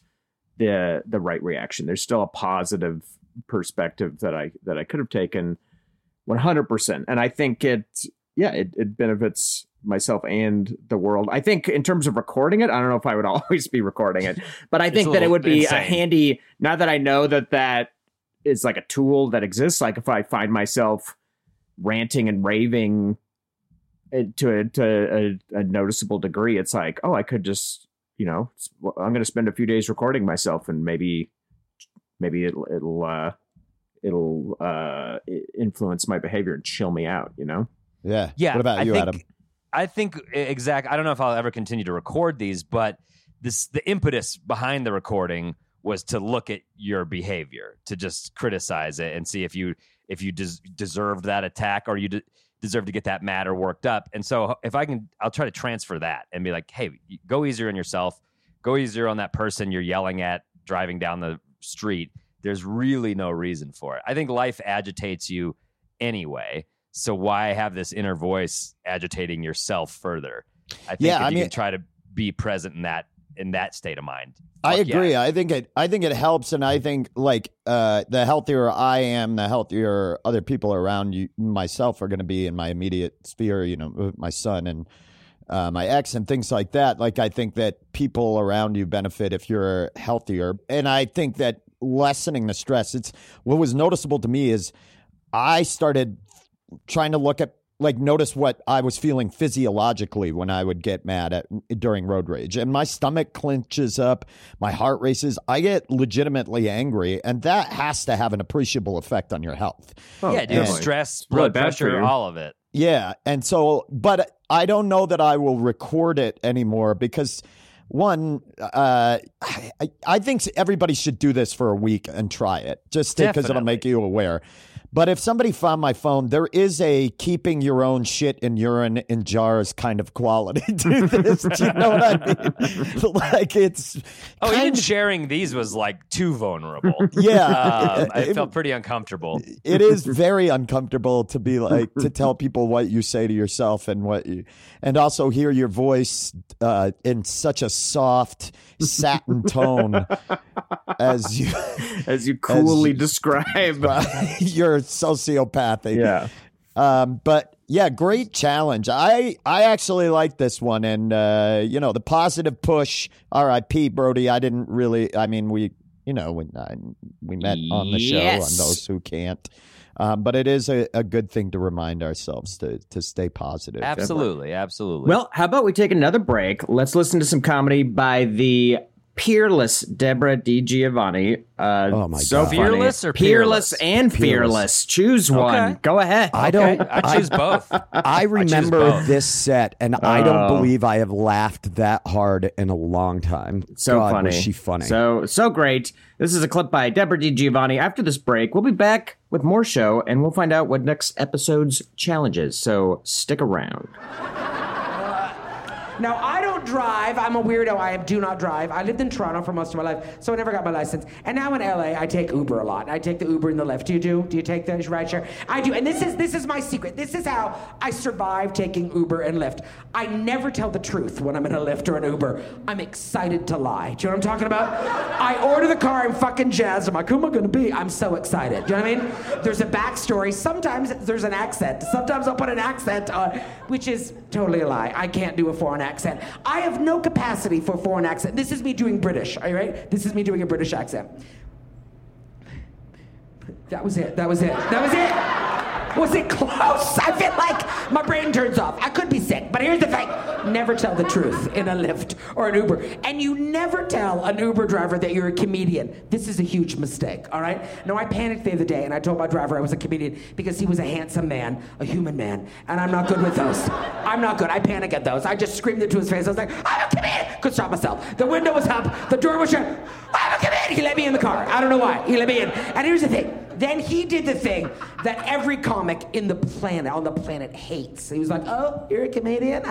the the right reaction there's still a positive perspective that i that i could have taken 100% and i think it yeah it, it benefits myself and the world. I think in terms of recording it i don't know if i would [LAUGHS] always be recording it but i think that it would be a handy now that i know that that is like a tool that exists like if i find myself ranting and raving to a, to a, a noticeable degree it's like oh i could just you know i'm going to spend a few days recording myself and maybe maybe it'll it'll uh it'll uh influence my behavior and chill me out you know Yeah. Yeah, What about I you, think- Adam? I think exactly. I don't know if I'll ever continue to record these, but this the impetus behind the recording was to look at your behavior, to just criticize it and see if you if you des- deserved that attack or you de- deserve to get that matter worked up. And so if I can, I'll try to transfer that and be like, hey, go easier on yourself, go easier on that person you're yelling at driving down the street. There's really no reason for it. I think life agitates you anyway. So why have this inner voice agitating yourself further? I think Yeah, if I you mean- can try to be present in that in that state of mind. I fuck yeah. agree. I think it. I think it helps, and I think like uh, the healthier I am, the healthier other people around you, myself, are going to be in my immediate sphere. You know, my son and uh, my ex and things like that. Like I think that people around you benefit if you're healthier, and I think that lessening the stress. It's what was noticeable to me is I started trying to look at like notice what I was feeling physiologically when I would get mad at during road rage. And my stomach clenches up my heart races I get legitimately angry and that has to have an appreciable effect on your health. Yeah, dude, stress, really blood pressure, all of it. yeah and so but I don't know that I will record it anymore because one uh I, I think everybody should do this for a week and try it just because it'll make you aware but if somebody found my phone, there is a keeping your own shit and urine in jars kind of quality [LAUGHS] to this. Do you know what I mean? [LAUGHS] like it's Oh, even of- sharing these was like too vulnerable. [LAUGHS] yeah. um, I it- felt pretty uncomfortable. it is very uncomfortable to be like to tell people what you say to yourself and what you and also hear your voice uh, in such a soft satin tone as you As you coolly you- describe. You're sociopathic yeah. Um, but yeah, great challenge. I I actually like this one, and uh, you know the positive push. R.I.P. Brody. I didn't really. I mean, we you know when I, we met on the show. On those who can't. Um, but it is a, a good thing to remind ourselves to to stay positive. Absolutely, absolutely. Well, how about we take another break? Let's listen to some comedy by the peerless Debra DiGiovanni. Uh, Oh, my so God. funny. Fearless or peerless peerless? and fearless? Choose one. Okay. Go ahead. I don't. I choose both. [LAUGHS] I remember both. this set, and I don't Oh. believe I have laughed that hard in a long time. So God, funny. Was she funny? So so great. This is a clip by Debra DiGiovanni. After this break, we'll be back with more show, and we'll find out what next episode's challenge is. So stick around. [LAUGHS] Now, I don't drive. I'm a weirdo. I do not drive. I lived in Toronto for most of my life, so I never got my license. And now in LA, I take Uber a lot. I take the Uber and the Lyft. Do you do? Do you take the rideshare? I do. And this is this is my secret. This is how I survive taking Uber and Lyft. I never tell the truth when I'm in a Lyft or an Uber. I'm excited to lie. Do you know what I'm talking about? I order the car. I'm fucking jazzed. I'm like, who am I going to be? I'm so excited. Do you know what I mean? There's a backstory. Sometimes there's an accent. Sometimes I'll put an accent on, which is totally a lie. I can't do a foreign accent. I have no capacity for foreign accent. This is me doing British. You right? This is me doing a British accent. That was it. That was it. That was it. Was it close? I feel like my brain turns off. I could be sick, but here's the thing never tell the truth in a Lyft or an Uber. And you never tell an Uber driver that you're a comedian. This is a huge mistake, all right? No, I panicked the other day and I told my driver I was a comedian because he was a handsome man, a human man, and I'm not good with those. I'm not good. I panic at those. I just screamed into his face. I was like, I'm a comedian! Couldn't stop myself. The window was up, the door was shut. I'm a comedian! He let me in the car. I don't know why. He let me in. And here's the thing. Then he did the thing that every comic in the planet, on the planet, hates. He was like, Oh, you're a comedian?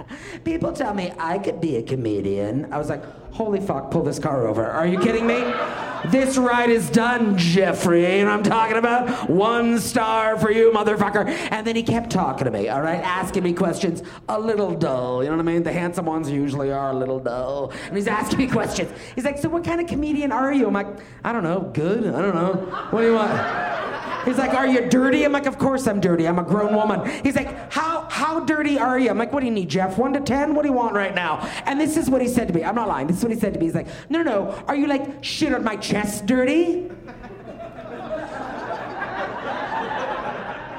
[LAUGHS] People tell me I could be a comedian. I was like, Holy fuck, pull this car over. Are you kidding me? This ride is done, Jeffrey. And I'm talking about one star for you, motherfucker. And then he kept talking to me, all right, asking me questions a little dull. You know what I mean? The handsome ones usually are a little dull. And he's asking me questions. He's like, So what kind of comedian are you? I'm like, I don't know, good? I don't know. What do you want? He's like, "Are you dirty?" I'm like, "Of course I'm dirty. I'm a grown woman." He's like, "How how dirty are you?" I'm like, "What do you need, Jeff? One to ten? What do you want right now?" And this is what he said to me. I'm not lying. This what he said to me. He's like, "No, no, no. Are you like shit on my chest dirty?"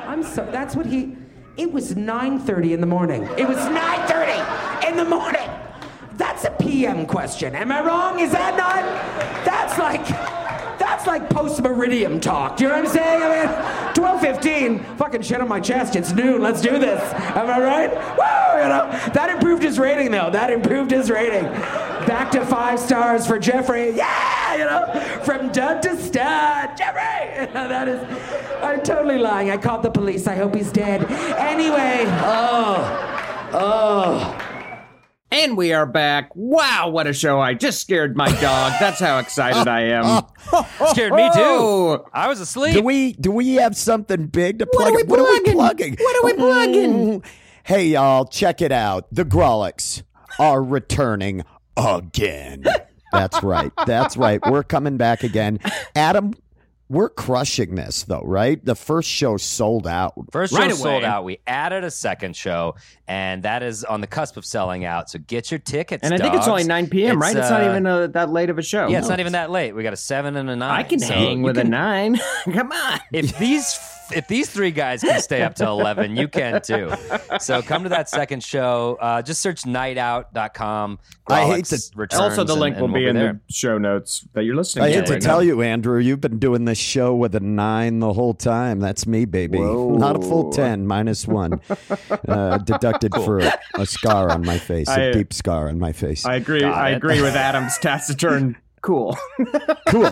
I'm so. That's what he. It was 9:30 in the morning. It was 9:30 in the morning. That's a PM question. Am I wrong? Is that not? That's like. That's like post meridiem talk. Do you know what I'm saying? I mean, 12:15, fucking shit on my chest. It's noon. Let's do this. Am I right? Woo! You know that improved his rating though. That improved his rating. Back to five stars for Jeffrey. Yeah, you know, from dud to stud, Jeffrey. [LAUGHS] You know, that is. I'm totally lying. I called the police. I hope he's dead. Anyway, oh, oh. And we are back. Wow, what a show. I just scared my dog. That's how excited I am. [LAUGHS] Scared me too. Oh. I was asleep. Do we do we have something big to What plug? are we What are we plugging? plugging? What are we plugging? Oh. Hey y'all, check it out. The Grawlix are returning again. [LAUGHS] That's right. That's right. We're coming back again. Adam, we're crushing this though, right? The first show sold out. First show Right away. sold out. We added a second show, and that is on the cusp of selling out. So get your tickets. And I think it's only 9 p.m., right? It's not uh, even uh that late of a show. Yeah, it's not even that late. We got a seven and a nine. I can So hang you with a 9. [LAUGHS] Come on. If these if these three guys can stay up till eleven, you can too. So come to that second show. Uh, just search nightout.com. I hate to- returns Also, the link and will we'll be in there. the show notes that you're listening I to. I hate to right tell now. you, Andrew, you've been doing this show with a nine the whole time. That's me, baby. Not a full ten, minus one. [LAUGHS] Uh, deducted for a, a scar on my face, a I- deep scar on my face. I agree. Got I it. agree with Adam's taciturn. Cool. cool. [LAUGHS] [LAUGHS]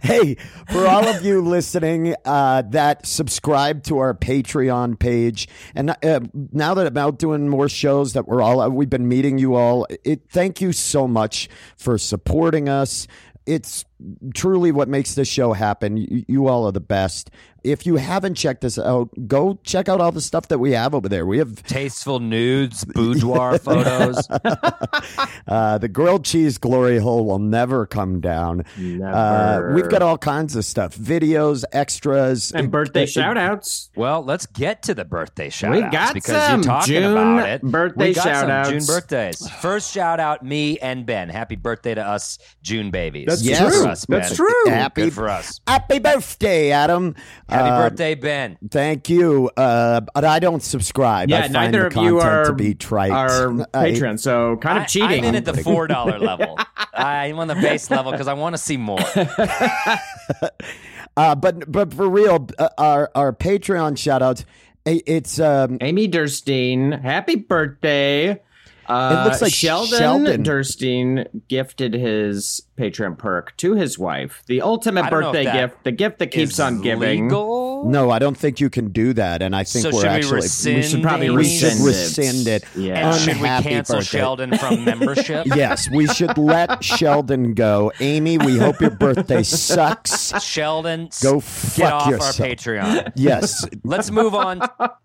hey, for all of you listening uh, that subscribe to our Patreon page, and uh, now that I'm out doing more shows that we're all we've been meeting you all. It thank you so much for supporting us. It's truly what makes this show happen. You, you all are the best. If you haven't checked us out, go check out all the stuff that we have over there. We have Tasteful nudes, boudoir [LAUGHS] photos. [LAUGHS] Uh, the grilled cheese glory hole will never come down. Uh, we've got all kinds of stuff videos, extras, and birthday Uh, shout outs. Well, let's get to the birthday shout We outs got because some you're talking June about it. birthday we got some shout-outs. June birthdays. First shout out, me and Ben. Happy birthday to us, June babies. That's Good true. us, That's true. Happy, Good for us. happy birthday, Adam. Happy Uh, birthday, Ben. Thank you. Uh, but I don't subscribe. I Yeah, find neither the of you are to be trite. Our [LAUGHS] I- so kind of I- cheating. I'm in at the four [LAUGHS] dollar level. I'm on the base level because I want to see more. [LAUGHS] Uh, but but for real, uh, our our Patreon shout outs. It's um, Amy Durstein, happy birthday. Uh, It looks like Sheldon, Sheldon. Durstein gifted his Patreon perk to his wife. The ultimate I don't know if birthday gift, the gift that keeps on giving. Legal? no, I don't think you can do that, and I think So we're should we actually rescind should probably Amy's- rescind it. rescind it. Yeah. And should we cancel birthday. Sheldon from [LAUGHS] membership? Yes, we should let Sheldon go. Amy, we hope your birthday sucks. Sheldon, Go get fuck off yourself. our Patreon. Yes, Let's move on.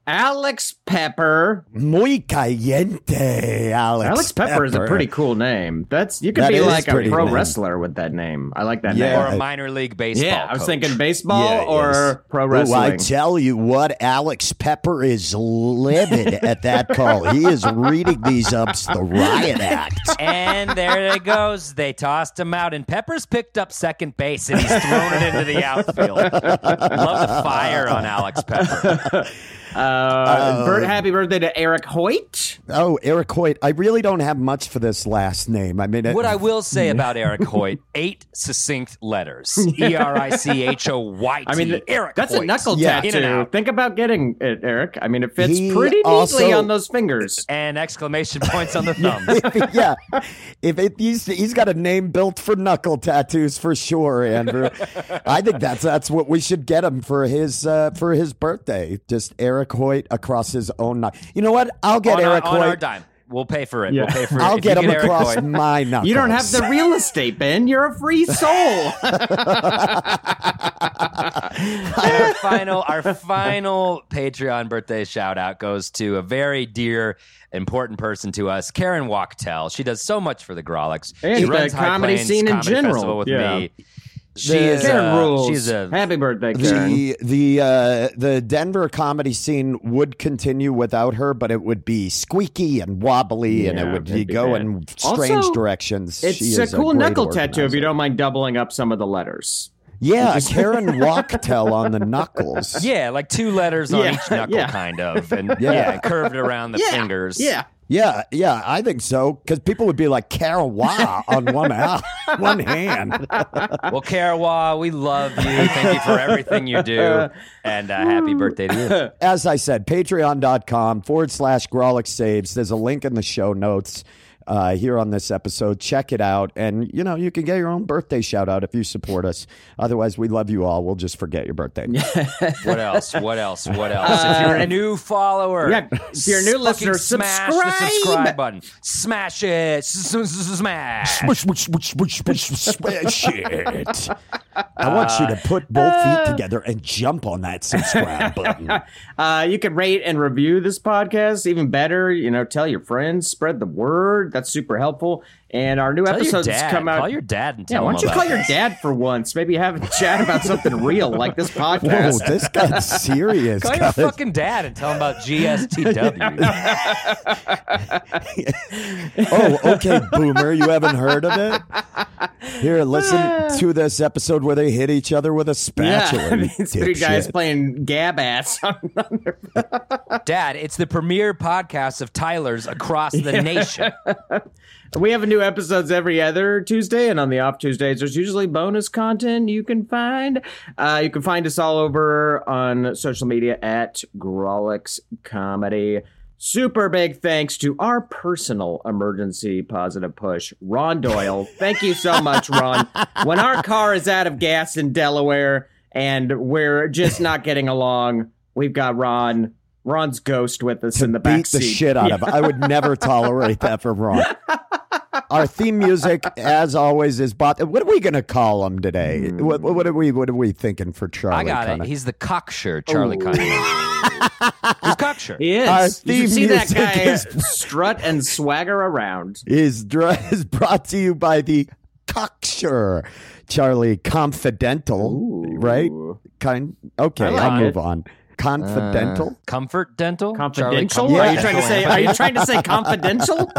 Alex Pepper. muy caliente, Alex. Alex Pepper, is a pretty cool name. That's you could That be like a pro cool. wrestler with that name. I like that Yeah. or a minor league baseball. Yeah, I was thinking baseball Yeah, or yes. pro Ooh, wrestling. I tell you what, Alex Pepper is livid at that call. He is reading these ups the riot act. And there it goes. They tossed him out, and Peppers picked up second base, and he's thrown it into the outfield. Love the fire on Alex Pepper. [LAUGHS] uh, bir- happy birthday to Eric Hoyt. Oh, Eric Hoyt. I really don't have much for this last name. I mean, it- What I will [LAUGHS] say about Eric Hoyt: eight succinct letters. E R I C H O Y T. I mean, Eric. that's a knuckle Yeah. Tattoo. Think about getting it, Eric. I mean, it fits He pretty neatly on those fingers. And exclamation points on the [LAUGHS] thumbs. [LAUGHS] yeah, if it, he's he's got a name built for knuckle tattoos for sure, Andrew. I think that's that's what we should get him for his uh, for his birthday. Just Eric Hoyt across his own. knuck- You know what? I'll get on, our, Eric on our Hoyt. dime. We'll pay for it. Yeah. We'll pay for it. I'll If get him Eric across Hoyt. my knuckles. [LAUGHS] You don't have the real estate, Ben. You're a free soul. [LAUGHS] our final our final Patreon birthday shout out goes to a very dear important person to us, Karen Wachtel. She does so much for the Grawlix. And she the runs High comedy Plains scene in general. Festival with Yeah. me. She The- is Karen uh, rules. she's a happy birthday, Karen. The the uh, the Denver comedy scene would continue without her, but it would be squeaky and wobbly, and it Yeah, would be go bad. in strange Also, directions. it's She a cool great knuckle tattoo if you don't mind doubling up some of the letters. Yeah, Karen Wachtel on the knuckles. [LAUGHS] yeah, like two letters on Yeah, each knuckle, yeah. kind of, and Yeah. yeah, curved around the Yeah, fingers. Yeah. Yeah, yeah, I think so. Because people would be like Karawa on one [LAUGHS] out, one hand. Well, Karawa, we love you. Thank you for everything you do. And uh, happy birthday to you. As I said, patreon.com forward slash Grawlix Saves. There's a link in the show notes uh, here on this episode. Check it out. And, you know, you can get your own birthday shout out if you support us. Otherwise, we love you all. We'll just forget your birthday. [LAUGHS] What else? What else? What else? if you're a new follower, Yeah, if you're a new listener, smash the subscribe. subscribe button. Smash it. Smash. Smash it. I want you to put both feet together and jump on that subscribe [LAUGHS] button. Uh, you can rate and review this podcast. Even better, you know, tell your friends, spread the word. That's super helpful. And our new Tell your episodes dad. come out. Call your dad and tell yeah, tell why don't you about call your dad for once? Maybe have a chat about something real like this [LAUGHS] podcast. Whoa, podcast. this got serious. Call your fucking dad and tell him about GSTW. [LAUGHS] [LAUGHS] Oh, okay, boomer. You haven't heard of it? Here, listen to this episode where they hit each other with a spatula. yeah, I mean, you it's three guys dipshit. playing gab ass. Dad, it's the premier podcast of Tyler's across the nation. We have new episodes every other Tuesday, and on the off Tuesdays, there's usually bonus content you can find. Uh, you can find us all over on social media at Grawlix Comedy. Super big thanks to our personal emergency positive push, Ron Doyle. Thank you so much, Ron. [LAUGHS] When our car is out of gas in Delaware and we're just not getting along, we've got Ron. Ron's ghost with us in the back Beat the shit out of. [LAUGHS] I would never tolerate that from Ron. Our theme music, as always, is bought. What are we going to call him today? Hmm. What, what are we? What are we thinking for Charlie? I got Cunningham? it. He's the cocksure, Charlie Cunningham. [LAUGHS] He's cocksure. He is. Our you theme should see that music guy is- strut and swagger around. is, dr- is brought to you by the Cocksure Charlie Confidential, right? Kind. Okay, I like I'll it. move on. Confidential. Comfort Dental? Confidential? Charlie Are you trying to say? Are you trying to say confidential? [LAUGHS]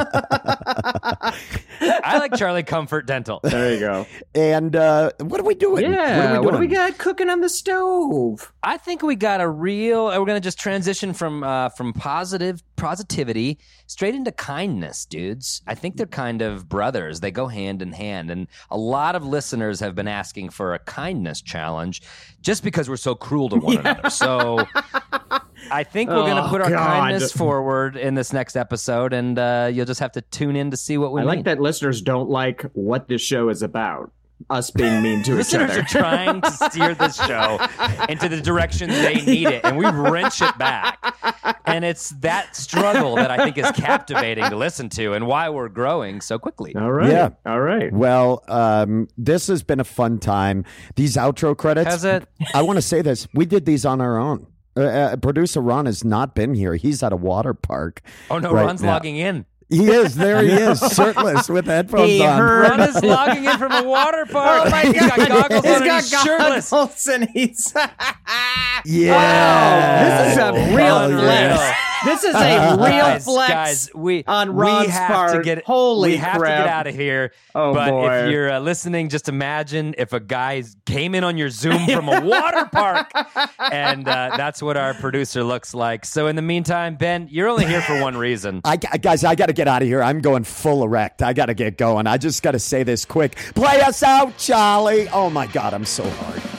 I like Charlie Comfort Dental. there you go. and uh, what are we doing? Yeah. what are we doing? got cooking on the stove? I think we got a real. We're gonna just transition from uh, from positive positivity straight into kindness, dudes. I think they're kind of brothers. They go hand in hand, and a lot of listeners have been asking for a kindness challenge, just because we're so cruel to one [LAUGHS] another. So. I think we're going to Oh, put our God. kindness forward in this next episode, and uh, you'll just have to tune in to see what we I mean. like that listeners don't like what this show is about. Us being mean to [LAUGHS] each Listeners other. are trying to steer this show [LAUGHS] into the direction they need it, and we wrench it back. And it's that struggle that I think is captivating to listen to, and why we're growing so quickly. All right. Yeah. All right. Well, um, this has been a fun time. These outro credits. Has it? I want to say this. We did these on our own. Uh, uh, producer Ron has not been here. He's at a water park. Oh no, right Ron's now. logging in. He is. There he is, [LAUGHS] shirtless with headphones He on. heard- Ron is logging in from a water park. Oh my He's God. got goggles He's on got he's shirtless. and he's. [LAUGHS] Yeah. This is a Oh, real unreal. flex. This is a [LAUGHS] real guys, flex. guys, we on we Ron's have part. to get Holy we have crap. to get out of here. Oh, but boy. if you're uh, listening, just imagine if a guy came in on your Zoom from a water park, and uh, that's what our producer looks like. So in the meantime, Ben, you're only here for one reason. I, guys, I got to get out of here. I'm going full erect. I got to get going. I just got to say this quick. Play us out, Charlie. Oh my God, I'm so hard.